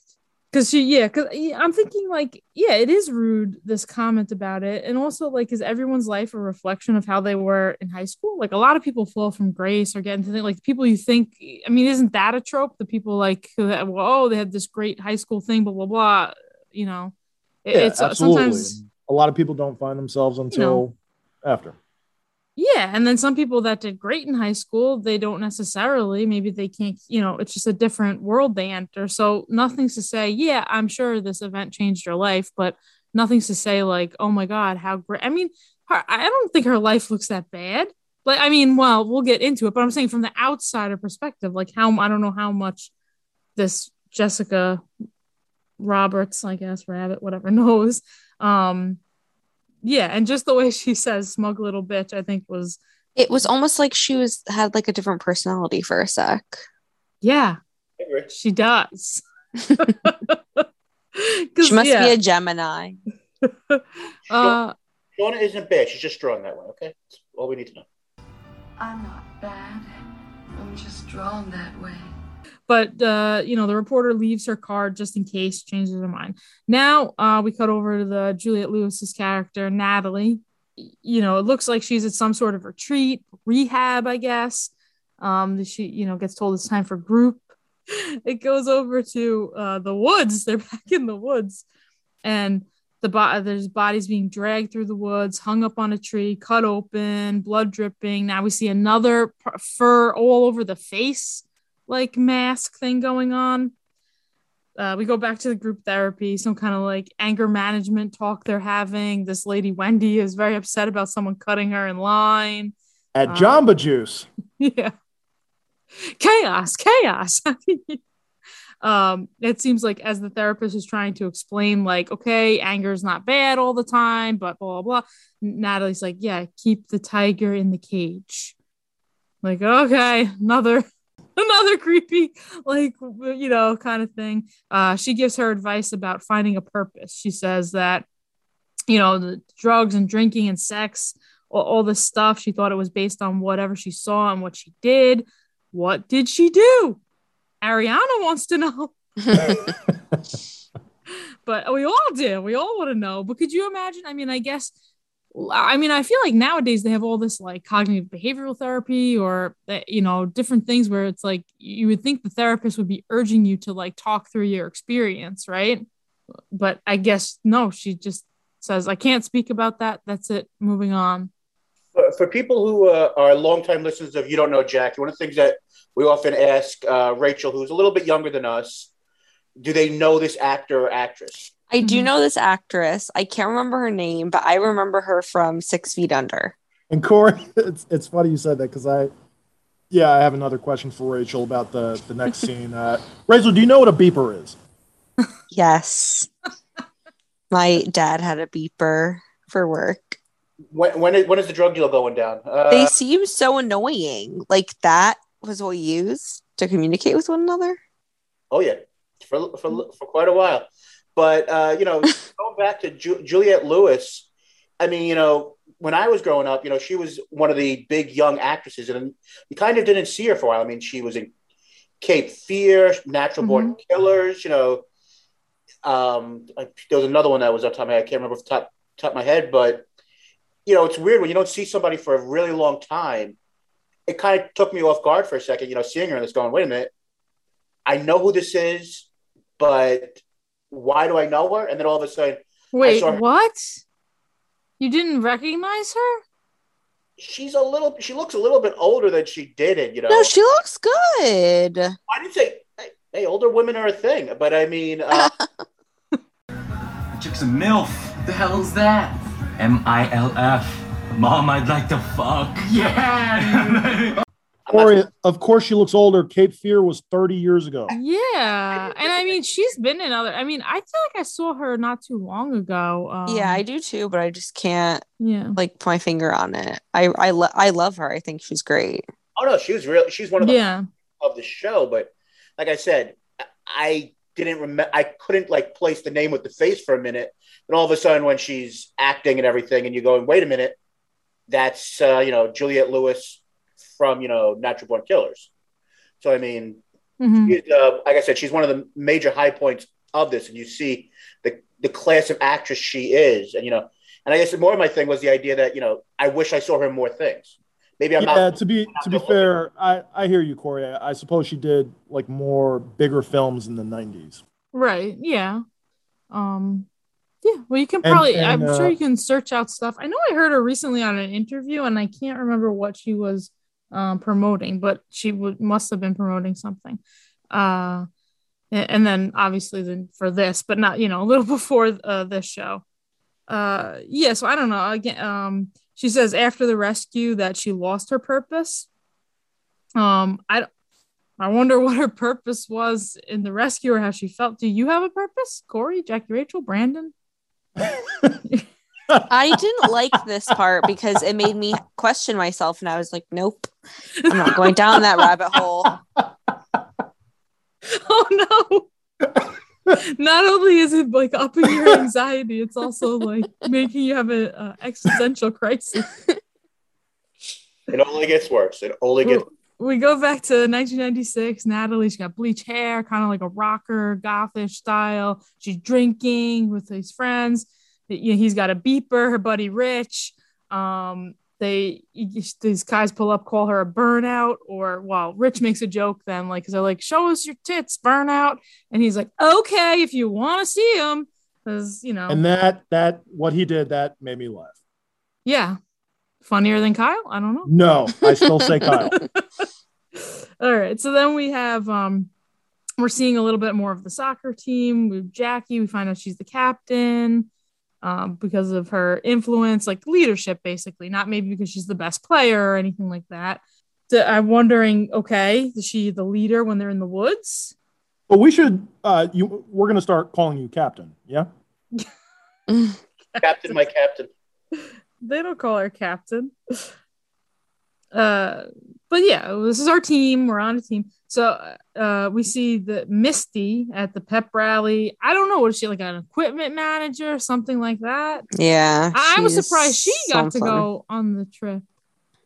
Cause she, yeah, cause I'm thinking like, yeah, it is rude this comment about it, and also like, is everyone's life a reflection of how they were in high school? Like, a lot of people fall from grace or get into things like people you think. I mean, isn't that a trope? The people like, who oh, they had this great high school thing, blah blah blah. You know, It- Yeah, it's uh, absolutely. sometimes a lot of people don't find themselves until after. Yeah, and then some people that did great in high school, they don't necessarily. Maybe they can't. You know, it's just a different world they enter. So nothing's to say. Yeah, I'm sure this event changed your life, but nothing's to say like, oh my god, how great. I mean, her, I don't think her life looks that bad. Like, I mean, well, we'll get into it, but I'm saying from the outsider perspective, like how I don't know how much this Jessica Roberts, I guess, Rabbit, whatever knows. Um, yeah, and just the way she says "smug little bitch," I think was It was almost like she was had like a different personality for a sec. yeah, she does. She must be a Gemini. uh, Shauna isn't bad. She's just strong that way. Okay, that's all we need to know. I'm not bad. I'm just drawn that way. But uh, you know the reporter leaves her card just in case changes her mind. Now uh, we cut over to the Juliette Lewis's character natalie. You know it looks like she's at some sort of retreat rehab i guess. Um she you know gets told it's time for group. It goes over to uh, the woods. They're back in the woods. And the bo- there's bodies being dragged through the woods hung up on a tree cut open blood dripping. Now we see another fur all over the face like mask thing going on. Uh, we go back to the group therapy, some kind of like anger management talk they're having. This lady Wendy is very upset about someone cutting her in line. At Um, Jamba Juice. Yeah, chaos, chaos. um, it seems like as the therapist is trying to explain, like, okay, anger is not bad all the time, but blah blah blah. Natalie's like, yeah, keep the tiger in the cage. Like, okay, another another creepy like you know kind of thing. Uh she gives her advice about finding a purpose. She says that you know the drugs and drinking and sex all, all this stuff she thought it was based on whatever she saw and what she did. What did she do? Ariana wants to know. But we all do. We all want to know. But could you imagine? I mean i guess I mean, I feel like nowadays they have all this like cognitive behavioral therapy or, uh, you know, different things where it's like you would think the therapist would be urging you to like talk through your experience, right? But I guess no, she just says, I can't speak about that. That's it. Moving on. For, people who uh, are longtime listeners of You Don't Know Jackie, one of the things that we often ask uh, Rachel, who's a little bit younger than us, do they know this actor or actress? I do Mhm. know this actress. I can't remember her name, but I remember her from Six Feet Under. And Corey, it's it's funny you said that because I, yeah, I have another question for Rachel about the the next scene. Uh, Rachel, do you know what a beeper is? Yes. My dad had a beeper for work. When, when, is, when is the drug deal going down? Uh, They seem so annoying. Like that was what we used to communicate with one another. Oh yeah, for for for quite a while. But uh, you know, going back to Ju- Juliette Lewis, I mean, you know, when I was growing up, you know, she was one of the big young actresses, and you kind of didn't see her for a while. I mean, she was in Cape Fear, Natural Born Killers. You know, um, I, there was another one that was on top of my head. I can't remember off the top top of my head, but you know, it's weird when you don't see somebody for a really long time. It kind of took me off guard for a second, you know, seeing her and this going, wait a minute, I know who this is, but why do I know her? And then all of a sudden, Wait, saw her- what? You didn't recognize her? she's a little, she looks a little bit older than she did it, you know. No, she looks good. I didn't say, hey, hey, older women are a thing, but I mean, uh, Chick's a MILF. The hell's that? M I L F. Mom, I'd like to fuck. Yeah. I'm Corey, of course, she looks older. Cape Fear was 30 years ago. Yeah. And I mean, she's been in other, I mean, I feel like I saw her not too long ago. Um, yeah, I do too, but I just can't Yeah. like put my finger on it. I I, lo- I love her. I think she's great. oh no, she was real. She's one of the Yeah. of the show, but like I said, I didn't remember. I couldn't like place the name with the face for a minute, and all of a sudden, when she's acting and everything, and you're going, "Wait a minute, that's uh, you know Juliette Lewis from you know Natural Born Killers." So I mean, Mhm. uh, like I said, she's one of the major high points of this, and you see the the class of actress she is, and you know, and I guess more of my thing was the idea that you know I wish I saw her in more things. Maybe I'm yeah, not. to be to be fair, I I hear you, Corey. I, I suppose she did like more bigger films in the 90s. Right. Yeah. Um yeah, well you can probably and, I'm sure uh, you can search out stuff. I know I heard her recently on an interview and I can't remember what she was um promoting, but she would must have been promoting something. Uh and then obviously then for this, but not, you know, a little before uh this show. Uh yeah, so I don't know. Again, um she says after the rescue that she lost her purpose. Um I I wonder what her purpose was in the rescue or how she felt. Do you have a purpose? Corey, Jackie Rachel, Brandon? I didn't like this part because it made me question myself, and I was like, "Nope, I'm not going down that rabbit hole." Oh no. Not only is it like upping your anxiety, it's also like making you have an uh, existential crisis. It only gets worse. It only gets. we go back to 1996. Natalie, she's got bleach hair, kind of like a rocker, gothish style. She's drinking with his friends. He's got a beeper. Her buddy Rich. Um, they these guys pull up, call her a burnout, or well, Rich makes a joke then, like, cause they're like, "Show us your tits, burnout," and he's like, "Okay, if you want to see them," because you know, And that that what he did that made me laugh. yeah, funnier than Kyle. I don't know. No, I still say Kyle. All right. So then we have um we're seeing a little bit more of the soccer team. We have Jackie, we find out she's the captain um because of her influence, like leadership basically, not maybe because she's the best player or anything like that. So I'm wondering, okay, is she the leader when they're in the woods? But we should uh you we're gonna start calling you captain, yeah? Captain, my captain. They don't call her captain. Uh, but yeah, this is our team. We're on a team. So uh, we see the Misty at the pep rally. I don't know what is she like an equipment manager or something like that. Yeah. I was surprised she got to go on the trip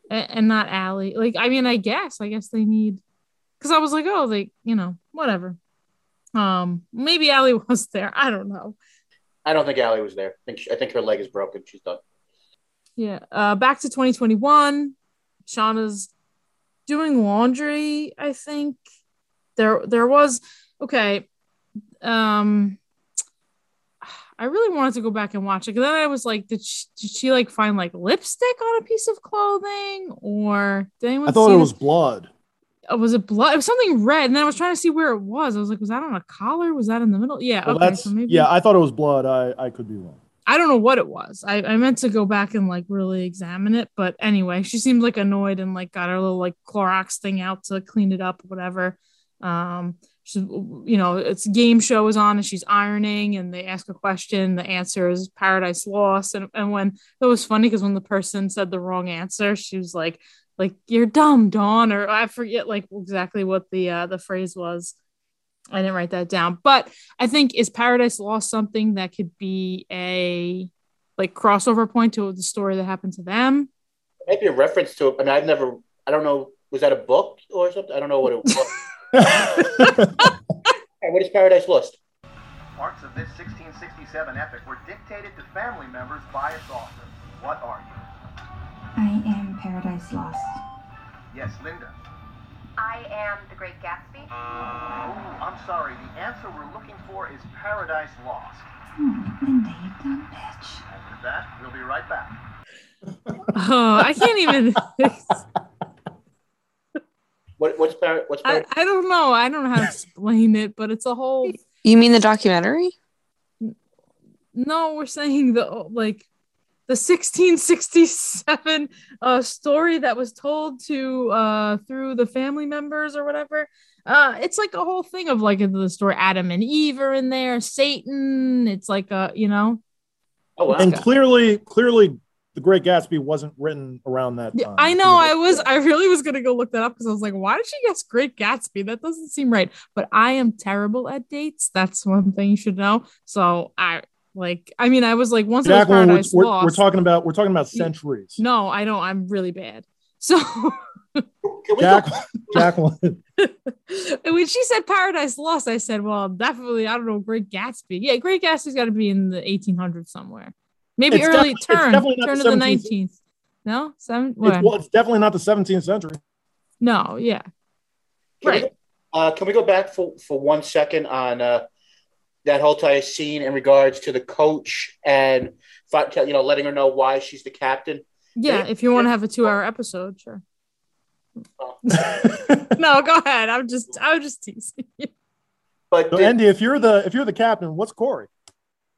and, and not Allie. Like, I mean, I guess, I guess they need because I was like, oh, like you know, whatever. Um, maybe Allie was there. I don't know. I don't think Allie was there. I think, she, I think her leg is broken. She's done. Yeah. Uh, back to 2021. Shauna's doing laundry. I think there there was okay. Um, I really wanted to go back and watch it. 'cause Then I was like, did she, did she like find like lipstick on a piece of clothing, or did anyone? I thought it was blood. Oh, was it blood? It was something red, and then I was trying to see where it was. I was like, was that on a collar? Was that in the middle? Yeah. Well, okay. So maybe. yeah, I thought it was blood. I, I could be wrong. I don't know what it was. I, I meant to go back and like really examine it, but anyway, she seemed like annoyed and like got her little like Clorox thing out to clean it up, whatever. Um, she, you know, it's game show is on and she's ironing and they ask a question. The answer is Paradise Lost, and and when it was funny because when the person said the wrong answer, she was like, like you're dumb, Dawn, or I forget like exactly what the uh, the phrase was. I didn't write that down, but I think is Paradise Lost something that could be a like crossover point to the story that happened to them. Maybe a reference to it. I mean, I've never, I don't know, was that a book or something? I don't know what it was. Hey, what is Paradise Lost? Parts of this 1667 epic were dictated to family members by its author. What are you? I am Paradise Lost. Yes, Linda. I am the Great Gatsby. Oh, I'm sorry. The answer we're looking for is Paradise Lost. Hmm, Linda, you dumb bitch. And with that, we'll be right back. Oh, I can't even. What, what's Par- what's I, I don't know. I don't know how to explain it, but it's a whole. You mean the documentary? No, we're saying the like the 1667 uh, story that was told to uh, through the family members or whatever. Uh, it's like a whole thing of like the story. Adam and Eve are in there. Satan. It's like a you know. Oh, wow. And clearly, clearly, The Great Gatsby wasn't written around that Yeah, time. I know. I was. I really was gonna go look that up because I was like, "Why did she guess Great Gatsby? That doesn't seem right." But I am terrible at dates. That's one thing you should know. So I like. I mean, I was like, once it was Jacqueline, we're, Paradise we're, Lost. we're talking about we're talking about centuries. No, I don't. I'm really bad. So Jack, Jacqueline, when she said Paradise Lost, I said, "Well, definitely. I don't know. Great Gatsby. Yeah, Great Gatsby's got to be in the 1800s somewhere. Maybe It's early turn, definitely not turn the of the 19th. No, seven. it's, well, it's definitely not the 17th century. No, yeah. Can we Right. go- uh, can we go back for, for one second on uh, that whole entire scene in regards to the coach and you know letting her know why she's the captain? Yeah, if you want to have a two-hour episode, sure. no, go ahead. I'm just, I was just teasing. you. But So, the, Andy, if you're the if you're the captain, what's Corey?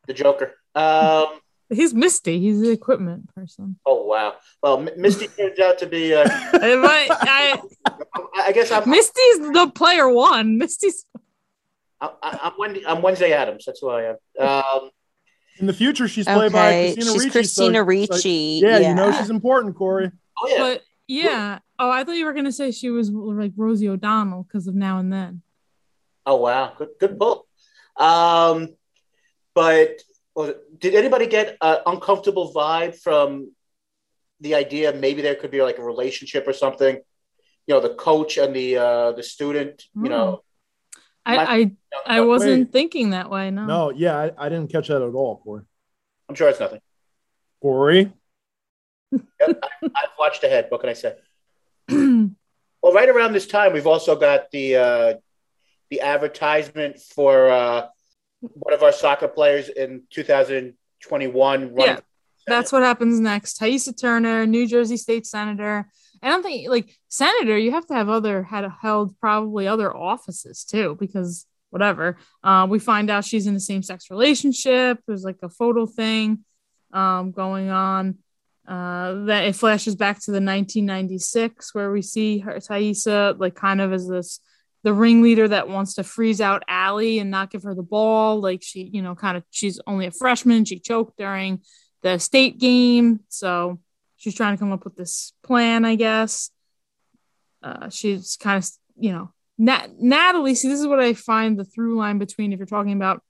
the Joker. Um, He's Misty. He's the equipment person. oh wow. Well, M- Misty turns out to be. Uh, I- I, I guess I'm. Misty's the player one. Misty's. I, I'm, Wendy, I'm Wednesday Addams. That's who I am. Um, In the future, she's played by Okay, Christina she's Ricci. Christina so- Ricci, So, yeah, you know she's important, Corey. oh yeah. But yeah. Oh, I thought you were gonna say she was like Rosie O'Donnell because of Now and Then. Oh wow, good good pull. Um, but well, did anybody get an uncomfortable vibe from the idea maybe there could be like a relationship or something you know the coach and the uh, the student. You know, I I, I wasn't Wait. thinking that way. No. No, yeah, I, I didn't catch that at all, Corey. I'm sure it's nothing. Corey, Yep, I, I've watched ahead. What can I say? Well, right around this time, we've also got the uh, the advertisement for uh, one of our soccer players in 2021. running- Yeah, that's what happens next. Taissa Turner, New Jersey State Senator. I don't think like senator, you have to have other had held probably other offices too, because whatever. Uh, we find out she's in a same sex relationship. There's like a photo thing um, going on. Uh, that it flashes back to the 1996 where we see her Taissa like kind of as this the ringleader that wants to freeze out Allie and not give her the ball. Like she, you know, kind of she's only a freshman. She choked during the state game. So she's trying to come up with this plan, I guess. Uh, she's kind of, you know, Nat- Natalie. See, this is what I find the through line between if you're talking about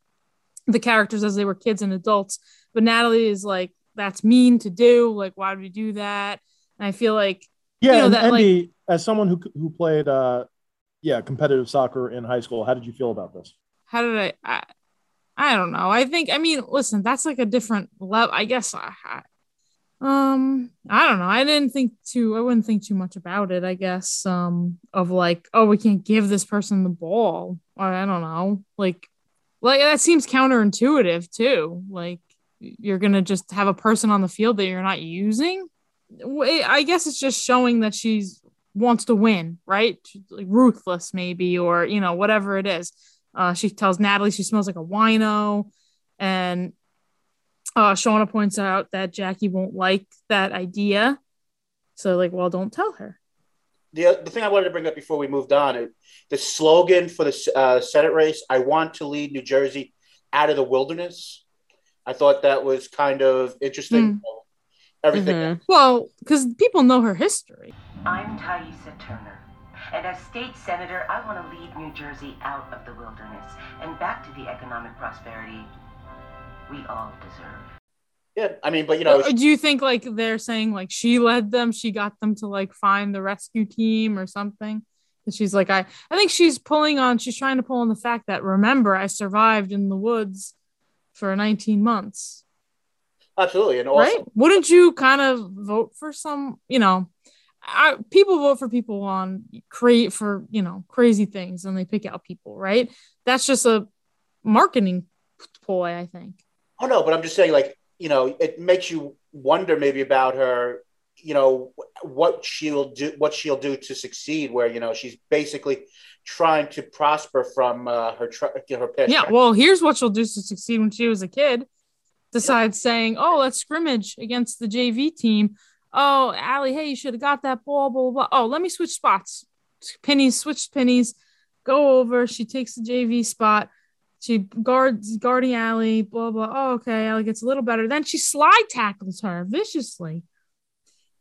the characters as they were kids and adults. But Natalie is like, that's mean to do. Like, why do we do that? And I feel like, yeah, you know, that like, Andy, as someone who who played, uh, yeah, competitive soccer in high school, how did you feel about this? how did I, I I don't know. I think I mean, listen, that's like a different level. I guess I um I don't know. I didn't think too I wouldn't think too much about it, I guess. Um of like, oh, we can't give this person the ball. Or I don't know. Like like that seems counterintuitive too. Like you're gonna just have a person on the field that you're not using. I guess it's just showing that she's wants to win, right? Like ruthless, maybe, or you know, whatever it is. Uh, she tells Natalie she smells like a wino, and uh, Shauna points out that Jackie won't like that idea. So, like, well, don't tell her. the, the thing I wanted to bring up before we moved on, it, the slogan for the uh, Senate race, I want to lead New Jersey out of the wilderness. I thought that was kind of interesting. Everything. Well, because people know her history. I'm Taissa Turner, and as state senator, I want to lead New Jersey out of the wilderness and back to the economic prosperity we all deserve. Yeah, I mean, but you know, Or do you think like they're saying like she led them, she got them to like find the rescue team or something? And she's like, I, I think she's pulling on, she's trying to pull on the fact that remember, I survived in the woods for 19 months. absolutely, and also, right? Wouldn't you kind of vote for some, you know, I, people vote for people on create for, you know, crazy things and they pick out people, right? That's just a marketing ploy, I think. Oh no, but I'm just saying, like you know, it makes you wonder maybe about her. You know what she'll do, what she'll do to succeed. Where you know she's basically trying to prosper from uh, her tr- her past. Yeah, well, here's what she'll do to succeed when she was a kid. Decides saying, "Oh, let's scrimmage against the JV team." Oh, Allie, hey, you should have got that ball. Blah, blah blah. Oh, let me switch spots. Pennies, switch pennies. Go over. She takes the JV spot. She guards guarding Allie. Blah blah. Oh, okay. Allie gets a little better. Then she slide tackles her viciously.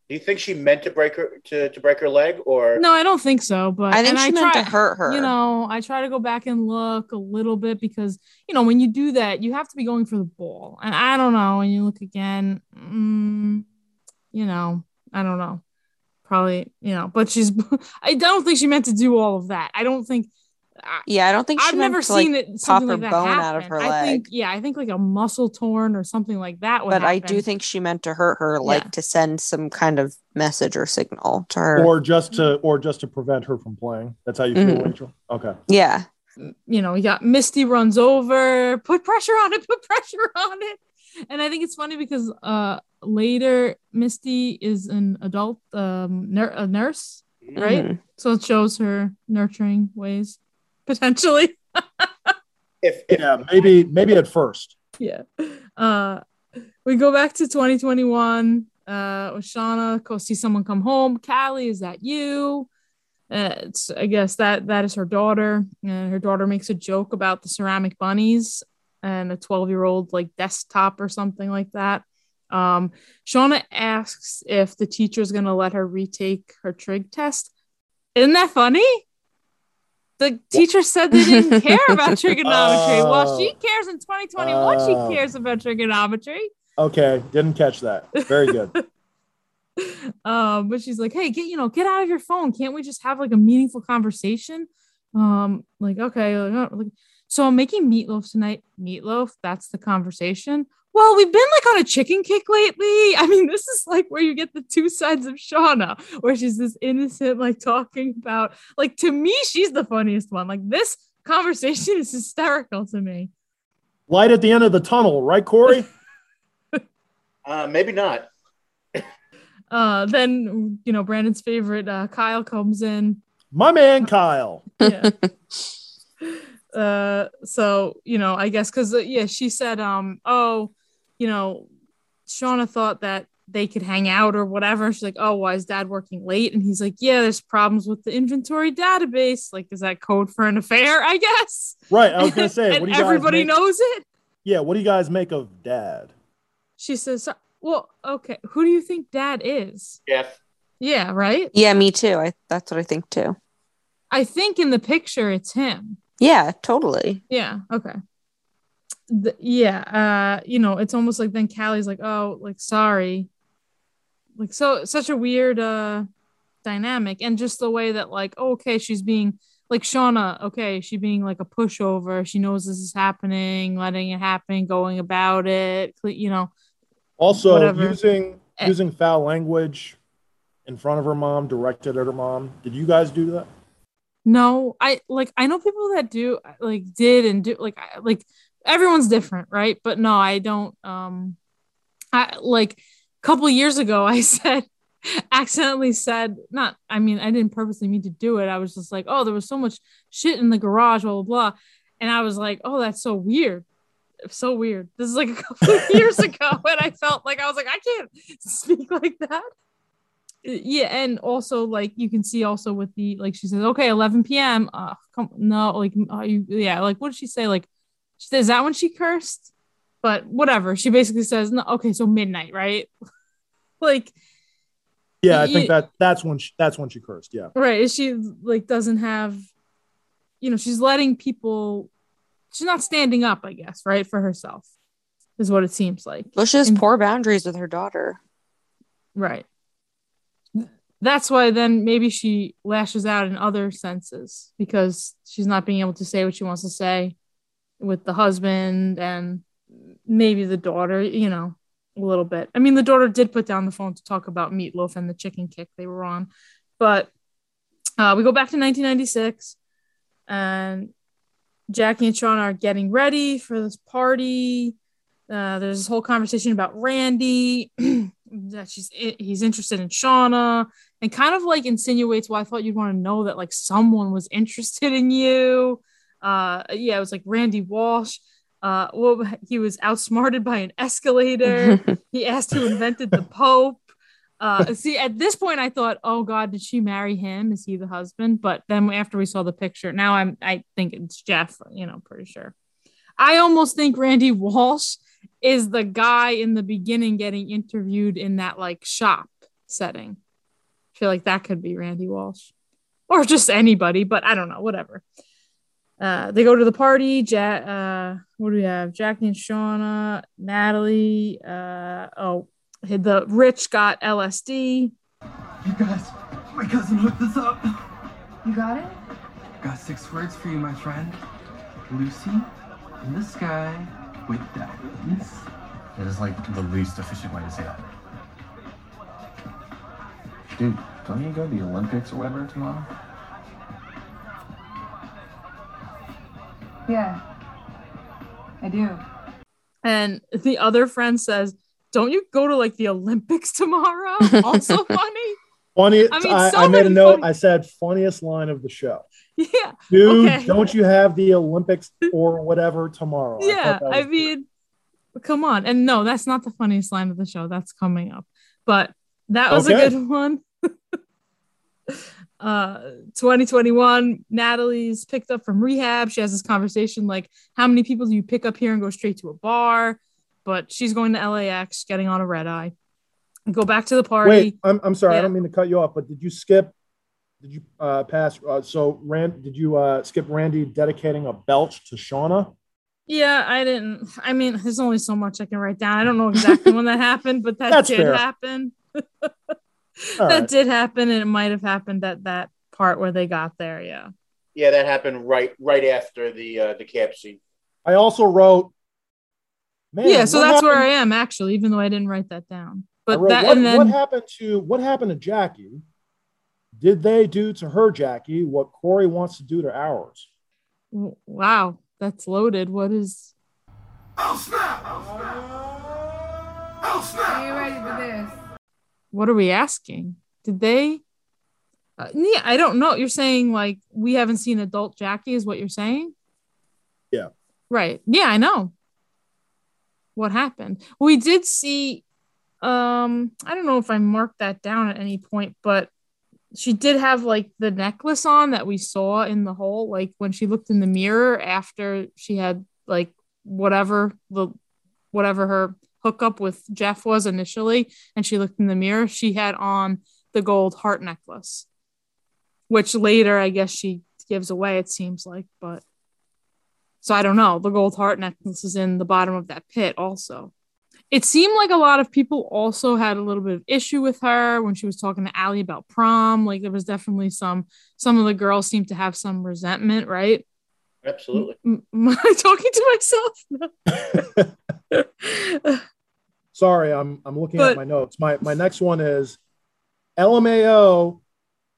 Do you think she meant to break her to, to break her leg, or No, I don't think so. But I think and she meant to hurt her. You know, I try to go back and look a little bit because you know when you do that, you have to be going for the ball, and I don't know. When you look again, mm, you know, I don't know. Probably, you know, but she's. I don't think she meant to do all of that. I don't think. Yeah, I don't think she I've meant never to, like, seen it. pop Something her like that bone happen. out of her I leg. think, yeah, I think like a muscle torn or something like that. Would but I do think she meant to hurt her, like to send some kind of message or signal to her. Or just to or just to prevent her from playing. That's how you feel, Mhm. Rachel. Okay. yeah, you know, we got Misty runs over, put pressure on it, put pressure on it. And I think it's funny because uh later Misty is an adult um nur- a nurse, right? Mhm. So it shows her nurturing ways potentially. if, yeah, maybe maybe at first. yeah. Uh we go back to 2021. Uh with Shauna, go see someone come home. Callie, is that you? Uh, it's, I guess that that is her daughter, and her daughter makes a joke about the ceramic bunnies and a 12 year old like desktop or something like that. Um, Shauna asks if the teacher is gonna let her retake her trig test. Isn't that funny? The teacher said they didn't care about trigonometry. well, she cares in 2021. Oh. she cares about trigonometry. Okay, didn't catch that. Very good. um, but she's like, hey, get you know, get out of your phone. Can't we just have like a meaningful conversation? Um, like, okay, uh, like, so I'm making meatloaf tonight. Meatloaf, that's the conversation. Well, we've been like on a chicken kick lately. I mean, this is like where you get the two sides of Shauna, where she's this innocent, like talking about, like, to me, she's the funniest one. Like, this conversation is hysterical to me. Light at the end of the tunnel, right, Corey? Uh, maybe not. Uh, then, you know, Brandon's favorite, uh, Kyle comes in. My man, Kyle. Yeah. uh, so, you know, I guess because, uh, yeah, she said, um, oh, you know, Shauna thought that they could hang out or whatever. She's like, oh, why is dad working late? And he's like, yeah, there's problems with the inventory database. Like, is that code for an affair? I guess. Right. I was gonna say, and what do you everybody make- knows it. Yeah. What do you guys make of Dad? She says, well, okay, who do you think dad is? Jeff. Yeah, right. Yeah, me too. I that's what I think too. I think in the picture it's him. Yeah, totally. Yeah. Okay. The- yeah. Uh, you know, it's almost like then Callie's like, oh, like sorry. Like so such a weird uh dynamic. And just the way that like, oh, okay, she's being like Shauna, okay, she being like a pushover. She knows this is happening, letting it happen, going about it, you know. Also, Whatever. using Eh. using foul language in front of her mom, directed at her mom. Did you guys do that? No, I like I know people that do like did and do like like everyone's different, right? But no, I don't um I like a couple years ago I said accidentally said not I mean I didn't purposely mean to do it. I was just like, "Oh, there was so much shit in the garage, blah blah blah." And I was like, "Oh, that's so weird." So weird. This is like a couple of years ago and I felt like I was like, "I can't speak like that." yeah and also like you can see also with the like she says okay 11 p.m uh come no like are you yeah like what did she say like she says that when she cursed but whatever she basically says no okay so midnight right like Yeah, I Y- think that that's when she, that's when she cursed. Yeah. right is she like doesn't have you know she's letting people she's not standing up i guess right for herself is what it seems like Well, she has And- poor boundaries with her daughter. Right. That's why then maybe she lashes out in other senses because she's not being able to say what she wants to say with the husband and maybe the daughter, you know, a little bit. I mean, the daughter did put down the phone to talk about meatloaf and the chicken kick they were on. But uh, we go back to 1996 and Jackie and Sean are getting ready for this party. Uh, there's this whole conversation about Randy that she's he's interested in Shauna and kind of like insinuates, well, I thought you'd want to know that like someone was interested in you. Uh, yeah, it was like Randy Walsh. Uh, well, he was outsmarted by an escalator. he asked who invented the Pope. Uh, see, at this point, I thought, oh God, did she marry him? Is he the husband? But then after we saw the picture, now I'm I think it's Jeff. You know, pretty sure. I almost think Randy Walsh is the guy in the beginning getting interviewed in that like shop setting. I feel like that could be Randy Walsh or just anybody, but I don't know, whatever. Uh, they go to the party. Ja- uh, what do we have? Jackie and Shauna, Natalie. Uh, oh, the rich got LSD. You guys, my cousin hooked us up. You got it? Got six words for you, my friend. Lucy in the sky with diamonds. It is like the least efficient way to say that. Dude, don't you go to the Olympics or whatever tomorrow? Yeah. I do. And the other friend says, Don't you go to like the Olympics tomorrow? Also funny. Funny. I I, mean, I, so made a note. funny- I said funniest line of the show. Yeah. Dude, Okay. don't you have the Olympics or whatever tomorrow? Yeah, thought that I, was- mean, come on. And no, that's not the funniest line of the show. That's coming up. But that was Okay. a good one. uh 2021 natalie's picked up from rehab she has this conversation like how many people do you pick up here and go straight to a bar but she's going to lax getting on a red eye go back to the party Wait, I'm, I'm sorry. I don't mean to cut you off, but did you skip? Did you uh, pass? Uh, so, Rand, did you uh, skip Randy dedicating a belch to Shauna? Yeah, I didn't. I mean, there's only so much I can write down. I don't know exactly when that happened, but that That's did fair. happen. All that right. did happen, and it might have happened at that part where they got there. Yeah. Yeah, that happened right right after the uh, the camp scene. I also wrote. Man, yeah, so what that's where I am actually, even though I didn't write that down. But wrote, that what, and then what happened to what happened to Jackie? Did they do to her Jackie what Corey wants to do to ours? wow, that's loaded. What is? Oh snap! Oh snap! Oh snap! Are you ready for this? What are we asking? Did they? Uh, yeah, I don't know. You're saying like we haven't seen adult Jackie, is what you're saying? Yeah. Right. Yeah, I know. What happened? We did see um I don't know if I marked that down at any point, but she did have like the necklace on that we saw in the hole like when she looked in the mirror after she had like whatever the whatever her hookup with Jeff was initially and she looked in the mirror, she had on the gold heart necklace. Which later I guess she gives away it seems like, but so I don't know. The gold heart necklace is in the bottom of that pit also. It seemed like a lot of people also had a little bit of issue with her when she was talking to Allie about prom. Like there was definitely some some of the girls seemed to have some resentment, right? Absolutely. M- am I talking to myself? Sorry, I'm I'm looking But- at my notes. My my next one is LMAO.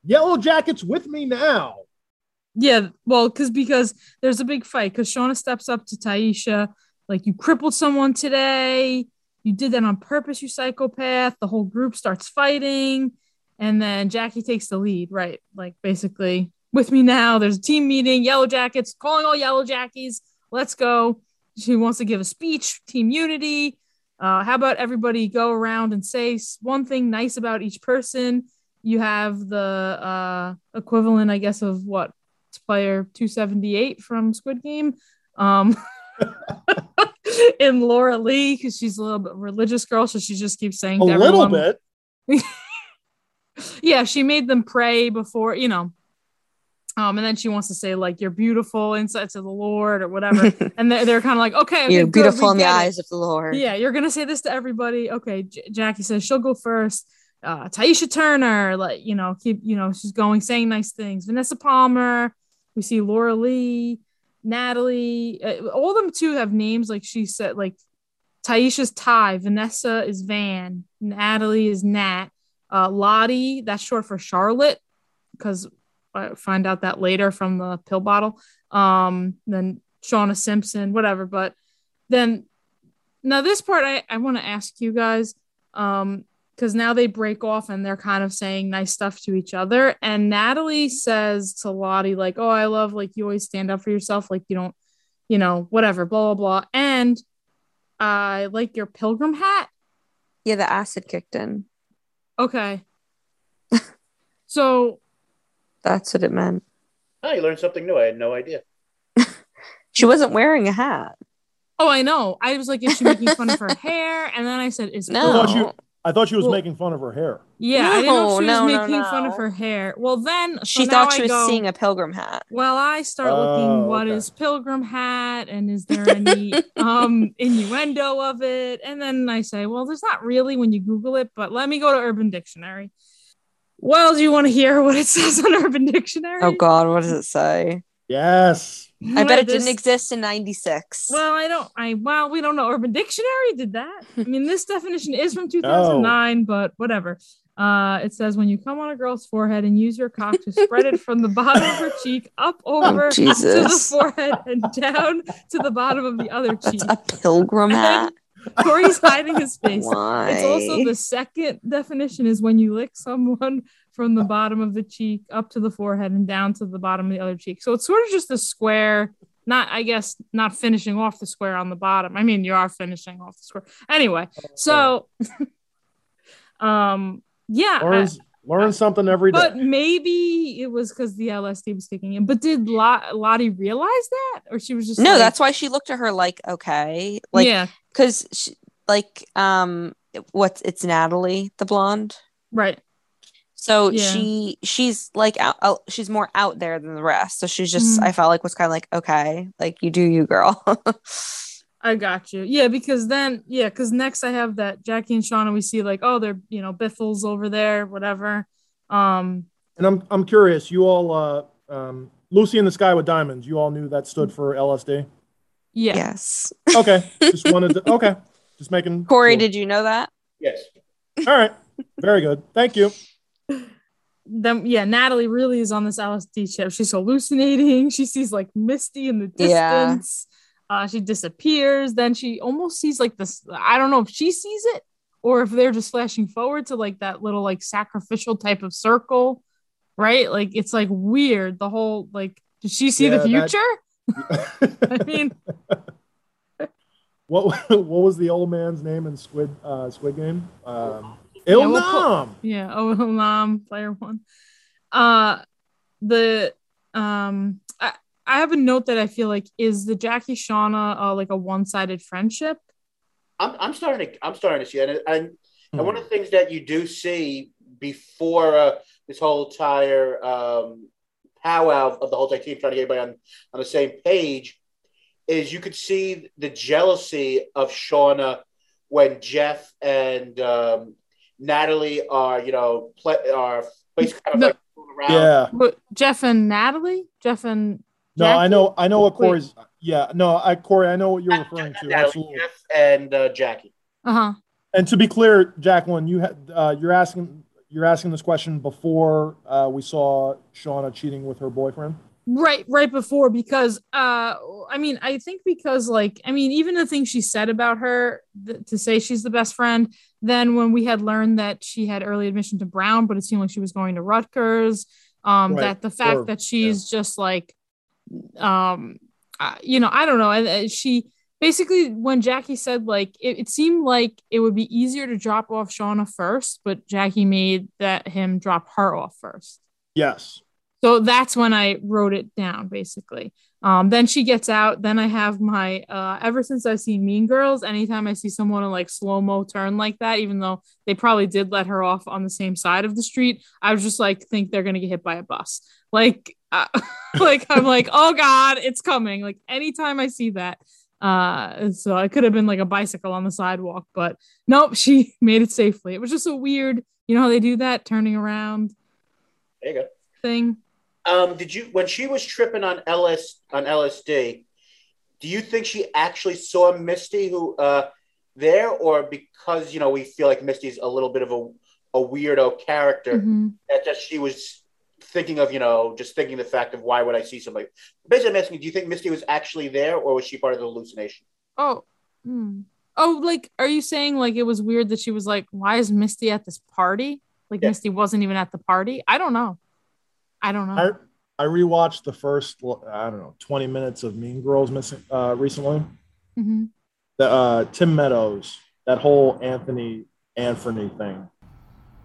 Yellow Jackets with me now. Yeah, well, because because there's a big fight because Shauna steps up to Taissa, like you crippled someone today. You did that on purpose, you psychopath. The whole group starts fighting, and then Jackie takes the lead, right? Like basically, with me now. There's a team meeting. Yellow Jackets calling all Yellow Jackies. Let's go. She wants to give a speech. Team unity. Uh, how about everybody go around and say one thing nice about each person? You have the uh, equivalent, I guess, of what player 278 from Squid Game. Um, in Laura Lee, because she's a little bit religious girl, so she just keeps saying A little everyone- bit. yeah, she made them pray before, you know. Um, and then she wants to say like you're beautiful inside to the Lord or whatever, and they're, they're kind of like okay, okay You're good, beautiful in the it. eyes of the Lord. Yeah, you're gonna say this to everybody. Okay, J- Jackie says she'll go first. Uh, Taissa Turner, like you know, keep you know, she's going saying nice things. Vanessa Palmer, we see Laura Lee, Natalie. Uh, all of them too have names like she said. Like Taissa's Ty, Vanessa is Van, Natalie is Nat, uh, Lottie that's short for Charlotte because find out that later from the pill bottle. Um, then Shauna Simpson, whatever. But then now this part I, I want to ask you guys um because now they break off and they're kind of saying nice stuff to each other and natalie says to lottie like oh i love like you always stand up for yourself like you don't you know whatever blah blah blah and i like your pilgrim hat Yeah, the acid kicked in. okay so That's what it meant. Oh, you learned something new. I had no idea. She wasn't wearing a hat. oh i know i was like is she making fun of her hair and then i said is I thought No. you I thought she was Well- making fun of her hair. yeah i didn't know if she No, was no, no, making fun of her hair well then so She now thought she I was go- seeing a pilgrim hat. Well, I start looking Oh, what is okay. pilgrim hat and is there any um innuendo of it? And then I say, well, there's not really when you Google it, but let me go to Urban Dictionary. Well, do you want to hear what it says on Urban Dictionary? Oh God, what does it say? Yes. I bet it This- didn't exist in '96. Well, I don't. I well, we don't know. Urban Dictionary did that. I mean, this definition is from 2009, but whatever. Uh, it says when you come on a girl's forehead and use your cock to spread it from the bottom of her cheek up over to the forehead and down to the bottom of the other cheek. a pilgrim hat. Corey's hiding his face. Why? It's also the second definition is when you lick someone from the bottom of the cheek up to the forehead and down to the bottom of the other cheek. So it's sort of just a square, not I guess not finishing off the square on the bottom. I mean, you are finishing off the square. Anyway, so um yeah, I- Learn, learn something every day. but maybe it was because the LSD was kicking in. But did Lot- Lottie realize that, or she was just No, like- that's why she looked at her like, okay, like, Yeah. Because like, um, what's it's Natalie, the blonde, right? So Yeah. she she's like out, out, she's more out there than the rest. So she's just Mhm. I felt like was kind of like okay, like you do you, girl. I got you. Yeah, because then yeah, because next I have that Jackie and Shauna. We see like, oh, they're you know Biffles over there, whatever. Um, And I'm I'm curious. You all, uh, um, Lucy in the Sky with Diamonds. You all knew that stood for LSD. Yeah. Yes. Okay, just wanted to. Okay, just making. Corey, sure. did you know that? Yes. All right, very good. Thank you. Then yeah, Natalie really is on this LSD chip. She's hallucinating. She sees like Misty in the Yeah. distance. Uh, she disappears. Then she almost sees like this. I don't know if she sees it or if they're just flashing forward to like that little like sacrificial type of circle, right? Like it's like weird. The whole like, did she see the Yeah, that- future? I mean, What what was the old man's name in Squid uh, Squid Game? Um, Yeah, Il we'll put- Nam. Yeah. Oh, Il Nam player one. Uh, the um, I I have a note that I feel like is the Jackie Shauna uh, like a one sided friendship. I'm, I'm starting to I'm starting to see it, and, and, and Hmm. one of the things that you do see before uh, this whole entire um, powwow of the whole entire team trying to get everybody on, on the same page is you could see the jealousy of Shauna when Jeff and um, Natalie are you know play, are basically kind of No. like around. Yeah. But Jeff and Natalie, Jeff and No, I know. I know what Wait. Corey's. Yeah, no, I Corey, I know what you're referring to. Natalie, Absolutely. Jeff and uh, Jackie. Uh huh. And to be clear, Jacqueline, you had uh, you're asking you're asking this question before uh, we saw Shauna cheating with her boyfriend. right right before because uh i mean i think because like i mean even the things she said about her th- to say she's the best friend then when we had learned that she had early admission to brown but it seemed like she was going to rutgers um Right. that the fact Or- that she's just like um uh, you know i don't know and uh, she basically when jackie said like it, it seemed like it would be easier to drop off shauna first but jackie made that him drop her off first Yes. so that's when I wrote it down, basically. Um, then she gets out. Then I have my uh, ever since I've seen Mean Girls, anytime I see someone in like slow mo turn like that, even though they probably did let her off on the same side of the street, I was just like, think they're gonna get hit by a bus. Like, uh, like I'm like, oh god, it's coming. Like anytime I see that. Uh, so it could have been like a bicycle on the sidewalk, but nope, she made it safely. It was just a weird, you know how they do that, turning around There you go. thing. Um, did you when she was tripping on LS on LSD? Do you think she actually saw Misty who uh, there, or because you know we feel like Misty's a little bit of a, a weirdo character Mhm. that just she was thinking of you know just thinking the fact of why would I see somebody? Basically, I'm asking, do you think Misty was actually there, or was she part of the hallucination? Oh, hmm. oh, like, are you saying like it was weird that she was like, why is Misty at this party? Like Yeah. Misty wasn't even at the party. I don't know. I don't know. I I rewatched the first I don't know 20 minutes of Mean Girls missing uh, recently. Mhm. The uh, Tim Meadows, that whole Anthony Anthony thing.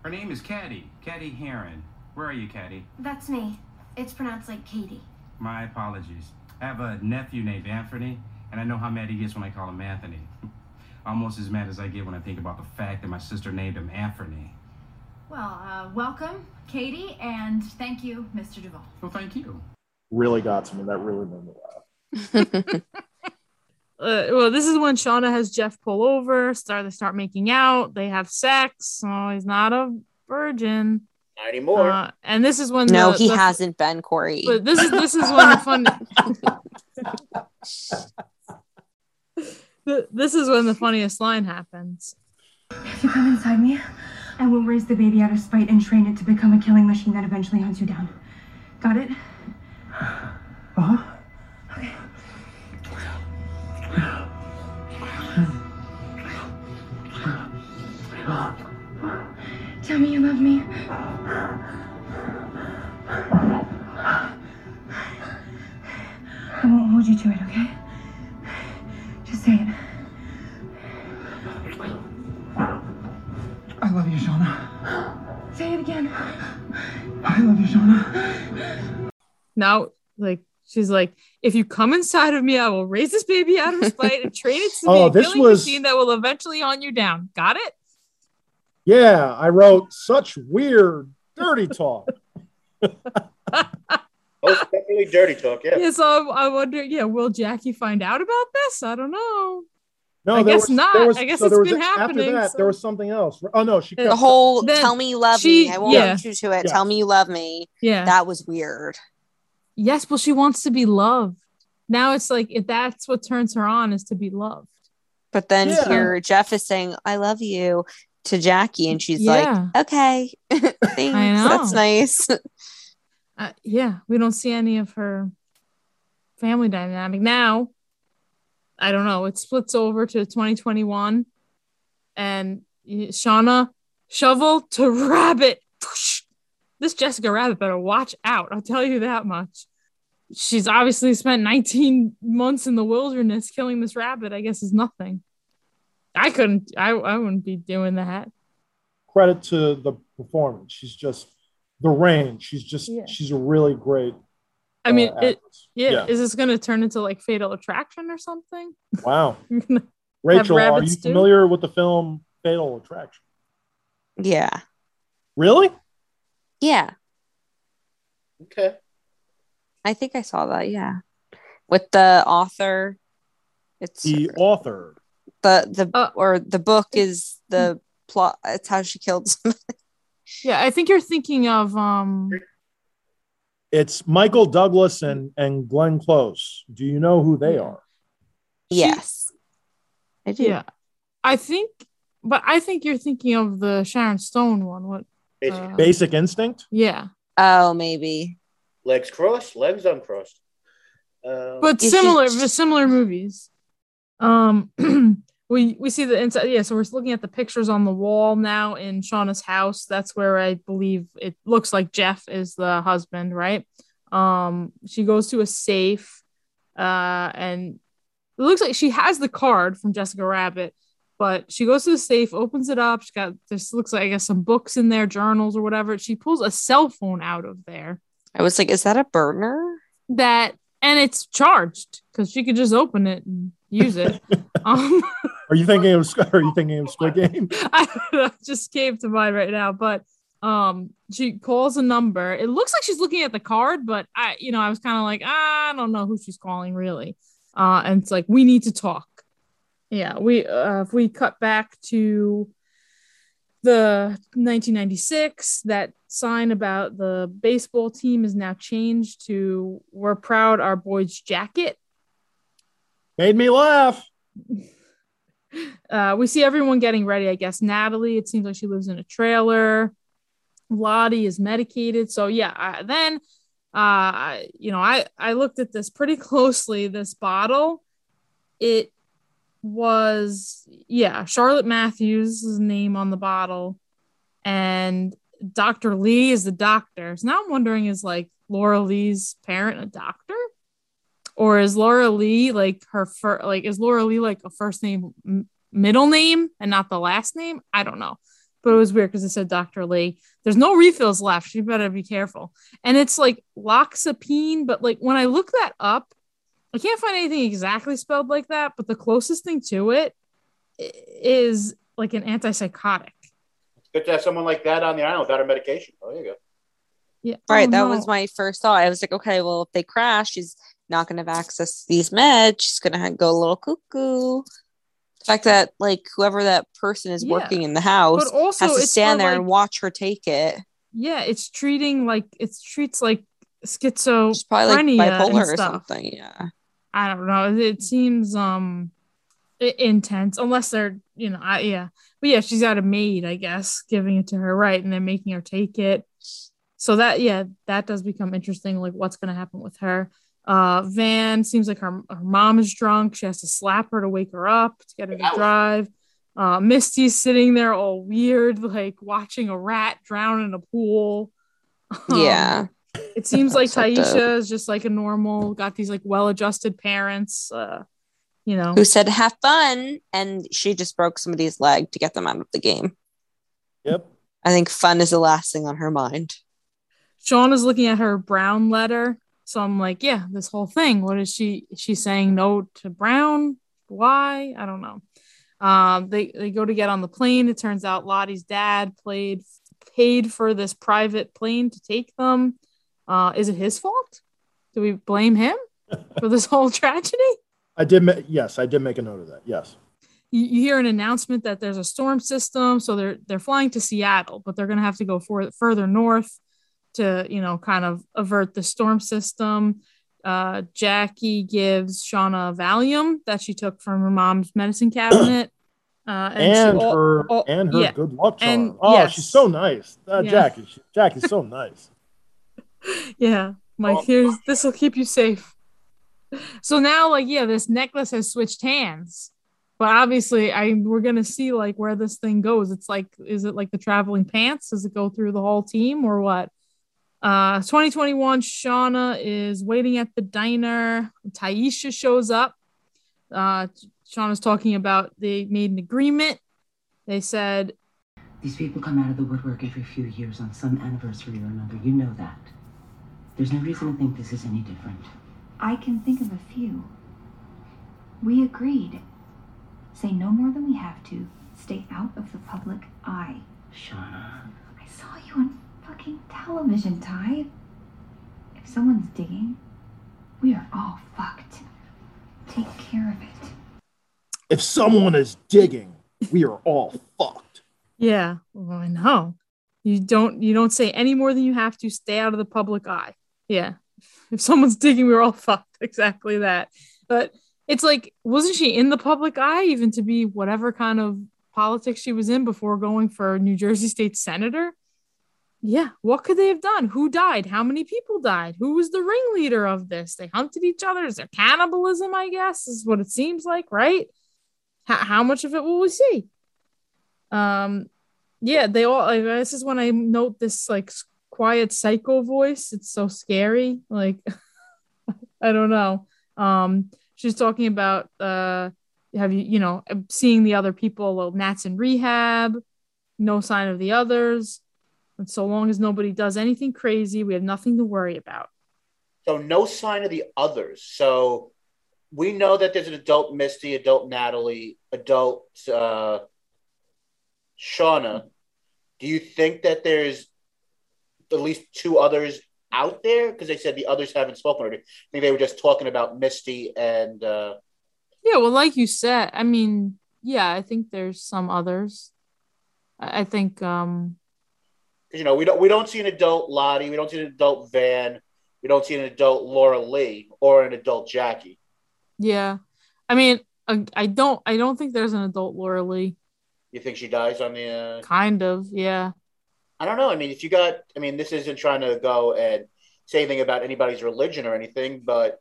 Her name is Caddy, Caddy Heron. Where are you, Caddy? That's me. It's pronounced like Katie. My apologies. I have a nephew named Anthony, and I know how mad he gets when I call him Anthony. Almost as mad as I get when I think about the fact that my sister named him Anthony. Well, uh, welcome, Katie, and thank you, Mr. Duvall. Well, thank you. Really got to me. That really made me laugh. Uh, well, this is when Shauna has Jeff pull over. Start they start making out. They have sex. Oh, he's not a virgin. Not anymore. Uh, and this is when No, the- he the- hasn't been Corey. But this is this is when the fun. This is when the funniest line happens. If you come inside me, I will raise the baby out of spite and train it to become a killing machine that eventually hunts you down. Got it? Uh-huh. Tell me you love me. I won't hold you to it, okay? Just say it. I love you, Shauna. Say it again. I love you, Shauna. Now, like she's like, if you come inside of me, I will raise this baby out of spite and train it to Oh, be a this killing was- machine that will eventually hunt you down. Got it? Yeah, I wrote such weird, dirty talk. Most oh, definitely dirty talk. Yeah. Yeah, so I, I wonder, yeah, will Jackie find out about this? I don't know. No, I guess was- not. was- I guess so it's there was been a- happening. After that, so- there was something else. Oh no, she kept the whole Then "tell me you love she- me," I won't yeah. you to it. Yeah. Tell me you love me. Yeah. that was weird. Yes, well, she wants to be loved. Now it's like if that's what turns her on is to be loved. But then Yeah. here Jeff is saying "I love you" to Jackie, and she's Yeah. like, "Okay, thanks. That's nice." Uh, yeah, we don't see any of her family dynamic now. I don't know. It splits over to 2021, and Shauna shovel to rabbit. This Jessica Rabbit better watch out. I'll tell you that much. She's obviously spent 19 months in the wilderness killing this rabbit. I guess is nothing. I couldn't. I I wouldn't be doing that. credit to the performance. She's just the range. She's just Yeah. she's a really great. I mean, uh, it. Yeah, Yeah. Is this going to turn into like Fatal Attraction or something? Wow. Rachel, are you too? familiar with the film Fatal Attraction? yeah, Really? yeah. Okay. I think I saw that. Yeah, with the author. It's The author. The the Uh, or the book is the plot. It's how she killed somebody. Yeah, I think you're thinking of um It's Michael Douglas and and Glenn Close. Do you know who they are? Yes, I do. yeah. I think but I think you're thinking of the Sharon Stone one. What Basic. uh, Basic Instinct. yeah. Oh, maybe. Legs crossed, legs uncrossed. Um, But similar she- similar movies. Um we we see the inside yeah, so we're looking at the pictures on the wall now in Shauna's house. That's where I believe it looks like Jeff is the husband, right? Um she goes to a safe uh and it looks like she has the card from Jessica Rabbit, but she goes to the safe, opens it up. She got this looks like I guess some books in there, journals or whatever. She pulls a cell phone out of there I was like, is that a burner? that and it's charged because she could just open it and use it. um, Are you thinking of Are you thinking of Squid Game? I don't know, just came to mind right now, but um, she calls a number. It looks like she's looking at the card, but I, you know, I was kind of like, I don't know who she's calling really. Uh, and it's like we need to talk. Yeah, we uh, if we cut back to the 1996, that sign about the baseball team is now changed to "We're proud our boys jacket." Made me laugh. uh, we see everyone getting ready. I guess Natalie. It seems like she lives in a trailer. Lottie is medicated. So yeah. I, then, uh, you know, I I looked at this pretty closely. This bottle, it was yeah Charlotte Matthews' name on the bottle, and Dr. Lee is the doctor. So now I'm wondering is like Laura Lee's parent a doctor? Or is Laura Lee like her first, like, is Laura Lee like a first name, m- middle name, and not the last name? I don't know. But it was weird because it said Dr. Lee. There's no refills left. You better be careful. And it's like loxapine, but like when I look that up, I can't find anything exactly spelled like that. But the closest thing to it is like an antipsychotic. good to have someone like that on the island without a medication. Oh, there you go. Yeah. Right. Oh, that no. was my first thought. I was like, okay, well, if they crash, she's not going to have access to these meds. She's going to go a little cuckoo. The fact that, like, whoever that person is Yeah. working in the house But also has to stand there and watch her take it. Yeah, it's treating like it's treats like schizophrenia Probably like bipolar or something. Yeah. I don't know. It seems um intense unless they're you know I yeah but yeah she's got a maid I guess giving it to her right and then making her take it so that yeah that does become interesting like what's gonna happen with her uh Van seems like her, her mom is drunk she has to slap her to wake her up to get her to drive uh Misty's sitting there all weird like watching a rat drown in a pool Um, Yeah. it seems like Fucked up. Taissa is just like a normal, got these like well-adjusted parents. Uh, you know, Who said, have fun? And she just broke somebody's leg to get them out of the game. Yep. I think fun is the last thing on her mind. Sean is looking at her Brown letter, so I'm like, yeah, this whole thing. What is she? is she saying no to Brown? Why? I don't know. Um, they they go to get on the plane. It turns out Lottie's dad played paid for this private plane to take them. Uh, is it his fault? Do we blame him for this whole tragedy? I did. Ma- yes, I did make a note of that. Yes. You, you hear an announcement that there's a storm system, so they're they're flying to Seattle, but they're going to have to go for, further north to you know kind of avert the storm system. Uh, Jackie gives Shauna Valium that she took from her mom's medicine cabinet. Uh, And, she al- her al- and her yeah. good luck charm. And- oh, yes. she's so nice. Uh, Yeah. Jackie. She, Jackie's so nice. Yeah, Mike, here's this will keep you safe. So now, like, yeah, this necklace has switched hands, but obviously, I we're gonna see like where this thing goes. It's like, is it like the traveling pants? Does it go through the whole team or what? Uh, 2021, Shauna is waiting at the diner. Taissa shows up. Uh, Shauna's talking about they made an agreement. They said These people come out of the woodwork every few years on some anniversary or another. You know that. There's no reason to think this is any different. I can think of a few. We agreed. Say no more than we have to. Stay out of the public eye. Shauna. I saw you on fucking television, Ty. If someone's digging, we are all fucked. Take care of it. If someone is digging, we are all fucked. Yeah, well, I know. You don't you don't say any more than you have to. Stay out of the public eye. Yeah. If someone's digging, we're all fucked. Exactly that. But it's like, wasn't she in the public eye even to be whatever kind of politics she was in before going for New Jersey State Senator? Yeah. What could they have done? Who died? How many people died? Who was the ringleader of this? They hunted each other. Is there cannibalism? I guess is what it seems like, right? How, how much of it will we see? Um, yeah, they all. Like, this is when I note this like quiet psycho voice. It's so scary. Like, I don't know. Um, she's talking about uh, have you you know seeing the other people? Well, Nat's in rehab. No sign of the others. And so long as nobody does anything crazy, we have nothing to worry about. So no sign of the others. So we know that there's an adult Misty, adult Natalie, adult uh, Shauna. Do you think that there's at least two others out there? Because they said the others haven't spoken. Or you think they were just talking about Misty and uh, Yeah, well, like you said, I mean, yeah, I think there's some others. I I think um you know we don't we don't see an adult Lottie, we don't see an adult Van, we don't see an adult Laura Lee or an adult Jackie. Yeah, I mean, I, don't, I don't think there's an adult Laura Lee. You think she dies on the? Uh... Kind of, yeah. I don't know. I mean, if you got, I mean, this isn't trying to go and say anything about anybody's religion or anything, but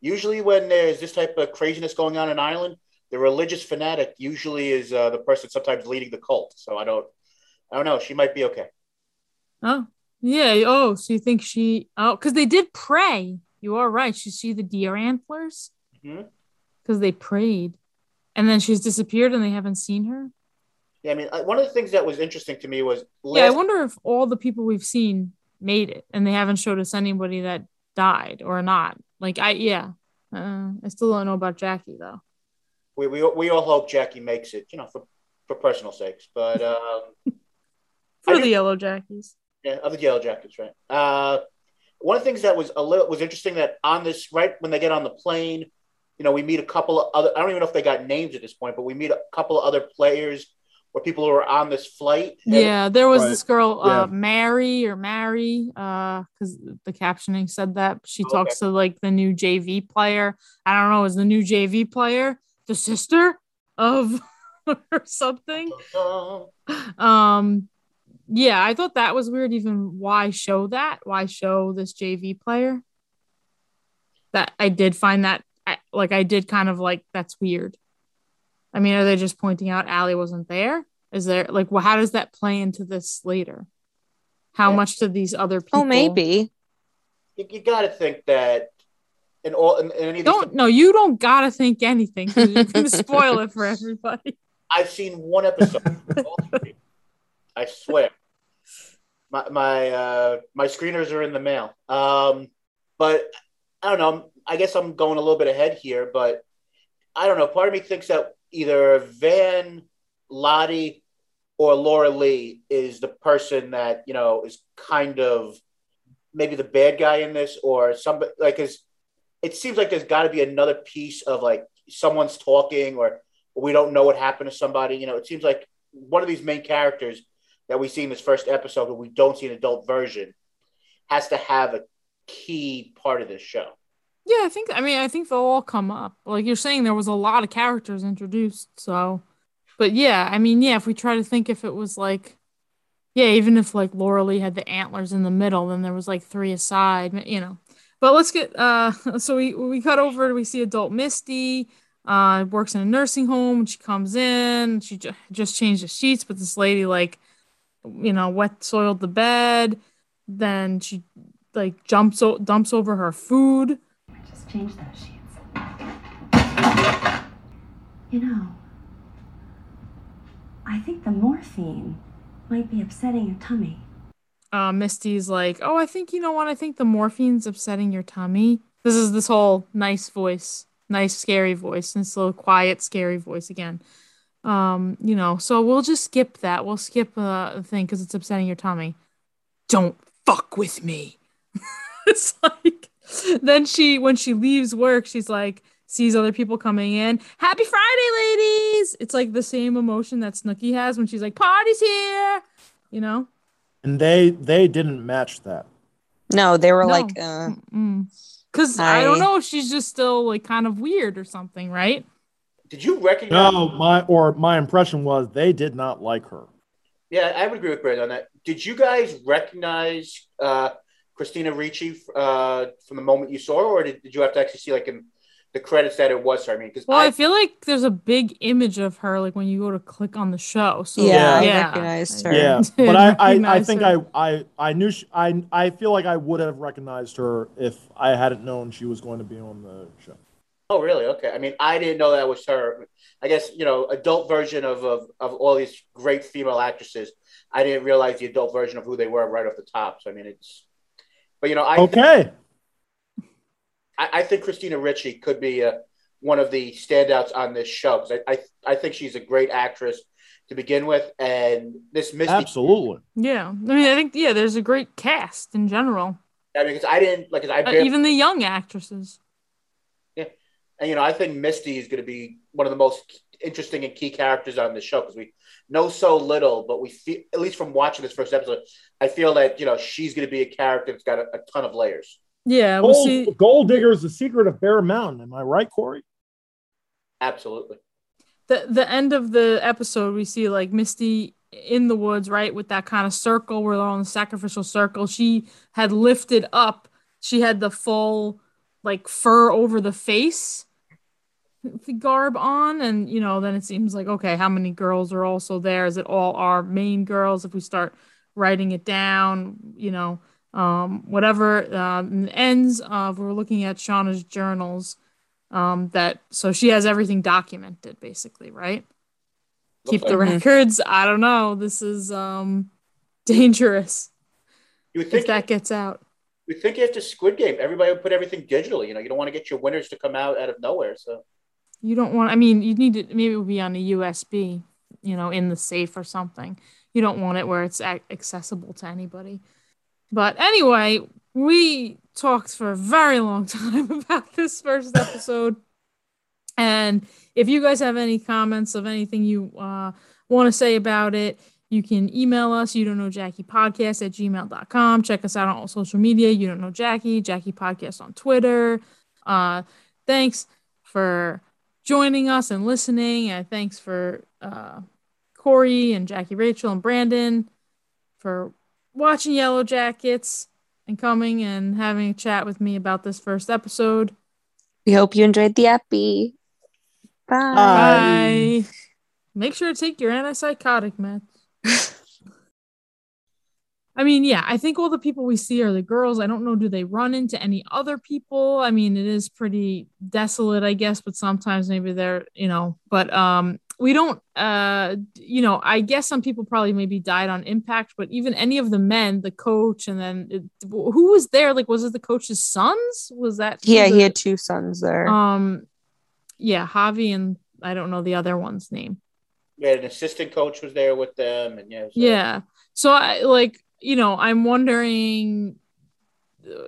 usually when there's this type of craziness going on in Ireland, the religious fanatic usually is uh, the person sometimes leading the cult. So I don't, I don't know. She might be okay. Oh, yeah. Oh, so you think she? Oh, because they did pray. You are right. You see the deer antlers because they prayed, and then she's disappeared, and they haven't seen her. Yeah, I mean, I- one of the things that was interesting to me was Yeah, I wonder if all the people we've seen made it, and they haven't showed us anybody that died or not. Like I, yeah, uh, I still don't know about Jackie though. we, we we all hope Jackie makes it, you know, for for personal sakes. But um, For I the do- Yellow Jackies. Yeah, of the Yellow Jackets, right? Uh, one of the things that was a little was interesting that on this right when they get on the plane, you know, we meet a couple of other. I don't even know if they got names at this point, but we meet a couple of other players or people who are on this flight. Yeah, there was Right. this girl, Yeah. uh, Mary or Mary, uh, because the captioning said that she Oh, talks to like the new JV player. I don't know, is the new JV player the sister of or something? Um, yeah, I thought that was weird. Even why show that? Why show this JV player? That I did find that I, like I did kind of like that's weird. I mean, are they just pointing out Allie wasn't there? Is there like, well, how does that play into this later? How much do these other oh, people? Oh, maybe. you, you got to think that in all in, in any Don't no, you don't gotta think anything 'cause you're gonna spoil it for everybody. I've seen one episode. I swear. My my uh, my screeners are in the mail. Um, but I don't know. I guess I'm going a little bit ahead here, but I don't know. Part of me thinks that either Van, Lottie, or Laura Lee is the person that you know is kind of maybe the bad guy in this or somebody like because it seems like there's got to be another piece of like someone's talking or we don't know what happened to somebody. You know, it seems like one of these main characters that we see in this first episode, but we don't see an adult version, has to have a key part of this show. Yeah, I think. I mean, I think they'll all come up. Like you're saying, there was a lot of characters introduced. So, but yeah, I mean, yeah. If we try to think, if it was like, yeah, even if like Laura Lee had the antlers in the middle, then there was like three aside. You know. But let's get. uh So we we cut over. We see adult Misty. Uh, works in a nursing home. She comes in. She ju- just changed the sheets, but this lady like, you know, wet soiled the bed. Then she like jumps o- dumps over her food. I Just change those sheets. You know, I think the morphine might be upsetting your tummy. uh, Misty's like, "Oh, I think you know what? I think the morphine's upsetting your tummy." This is this whole nice voice, nice scary voice, and this little quiet scary voice again. Um, you know, so we'll just skip that. We'll skip uh, the thing because it's upsetting your tummy. Don't fuck with me. it's like then she when she leaves work, she's like sees other people coming in. Happy Friday, ladies! It's like the same emotion that Snooki has when she's like, "Party's here," you know. And they they didn't match that. No, they were No. like, uh, Because I don't know if she's just still like kind of weird or something, right? Did you recognize? No, my or my impression was they did not like her. Yeah, I would agree with Brandon on that. Did you guys recognize uh, Christina Ricci uh, from the moment you saw her, or did, did you have to actually see like in the credits that it was her? I mean, because Well, I, I, feel like there's a big image of her like when you go to click on the show. So Yeah, I yeah, recognized her. Yeah, but I, I, I think her. I, I I knew she, I I feel like I would have recognized her if I hadn't known she was going to be on the show. Oh really? Okay. I mean, I didn't know that was her. I guess you know, adult version of of, of all these great female actresses. I didn't realize the adult version of who they were right off the top. So I mean, it's. But you know, I Okay, I, I think Christina Ricci could be uh, one of the standouts on this show because I, I I think she's a great actress to begin with, and this Misty. absolutely. Yeah, I mean, I think yeah, there's a great cast in general, I mean, because I didn't like, I Uh, even the young actresses. And you know, I think Misty is going to be one of the most interesting and key characters on the show because we know so little, but we feel, at least from watching this first episode, I feel that you know she's going to be a character that's got a, a ton of layers. Yeah, we'll Gold, see. Gold Digger is the secret of Bear Mountain. Am I right, Corey? Absolutely. the the end of the episode we see like misty in the woods right with that kind of circle where they're on the sacrificial circle she had lifted up she had the full like fur over the face the garb on and you know then it seems like okay how many girls are also there? Is it all our main girls if we start writing it down you know? Um whatever the ends of we're looking at shauna's journals um that so she has everything documented basically right? Keep the records? I don't know. This is um dangerous. You would if that gets out. We think think after Squid Game, everybody would put everything digitally. You know, you don't want to get your winners to come out out of nowhere. So you don't want i mean you need to maybe it would be on a usb you know in the safe or something. You don't want it where it's accessible to anybody. But anyway we talked for a very long time about this first episode. And if you guys have any comments of anything you uh, want to say about it you can email us you don't know jackie podcast at gmail.com check us out on all social media you don't know jackie jackie podcast on twitter. Uh, thanks for joining us and listening and thanks for uh, corey and jackie rachel and brandon for watching yellow jackets and coming and having a chat with me about this first episode we hope you enjoyed the epi. Bye. Bye. Make sure to take your antipsychotic meds. I mean, yeah, I think all the people we see are the girls. I don't know, do they run into any other people? I mean, it is pretty desolate, I guess, but sometimes maybe they're, you know, but um we don't uh you know, I guess some people probably maybe died on impact, but even any of the men, the coach and then it, who was there? Like was it the coach's sons? Was that Yeah, the- he had two sons there. um, yeah, Javi and I don't know the other one's name. we had an assistant coach was there with them, and yeah, so- Yeah. So I like, you know, I'm wondering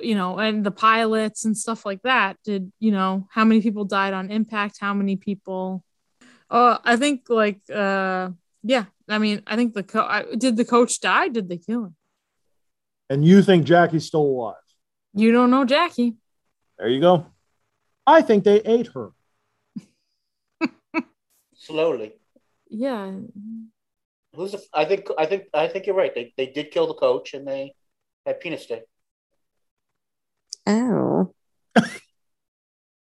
you know, and the pilots and stuff like that. Did you know how many people died on impact? How many people? Uh, I think like uh, yeah. I mean, I think the co- I, did the coach die? Did they kill him? And you think Jackie's still alive? You don't know Jackie. There you go. I think they ate her. Slowly. Yeah. Who's the? I think. I think. I think you're right. They they did kill the coach, and they had penis day. Oh.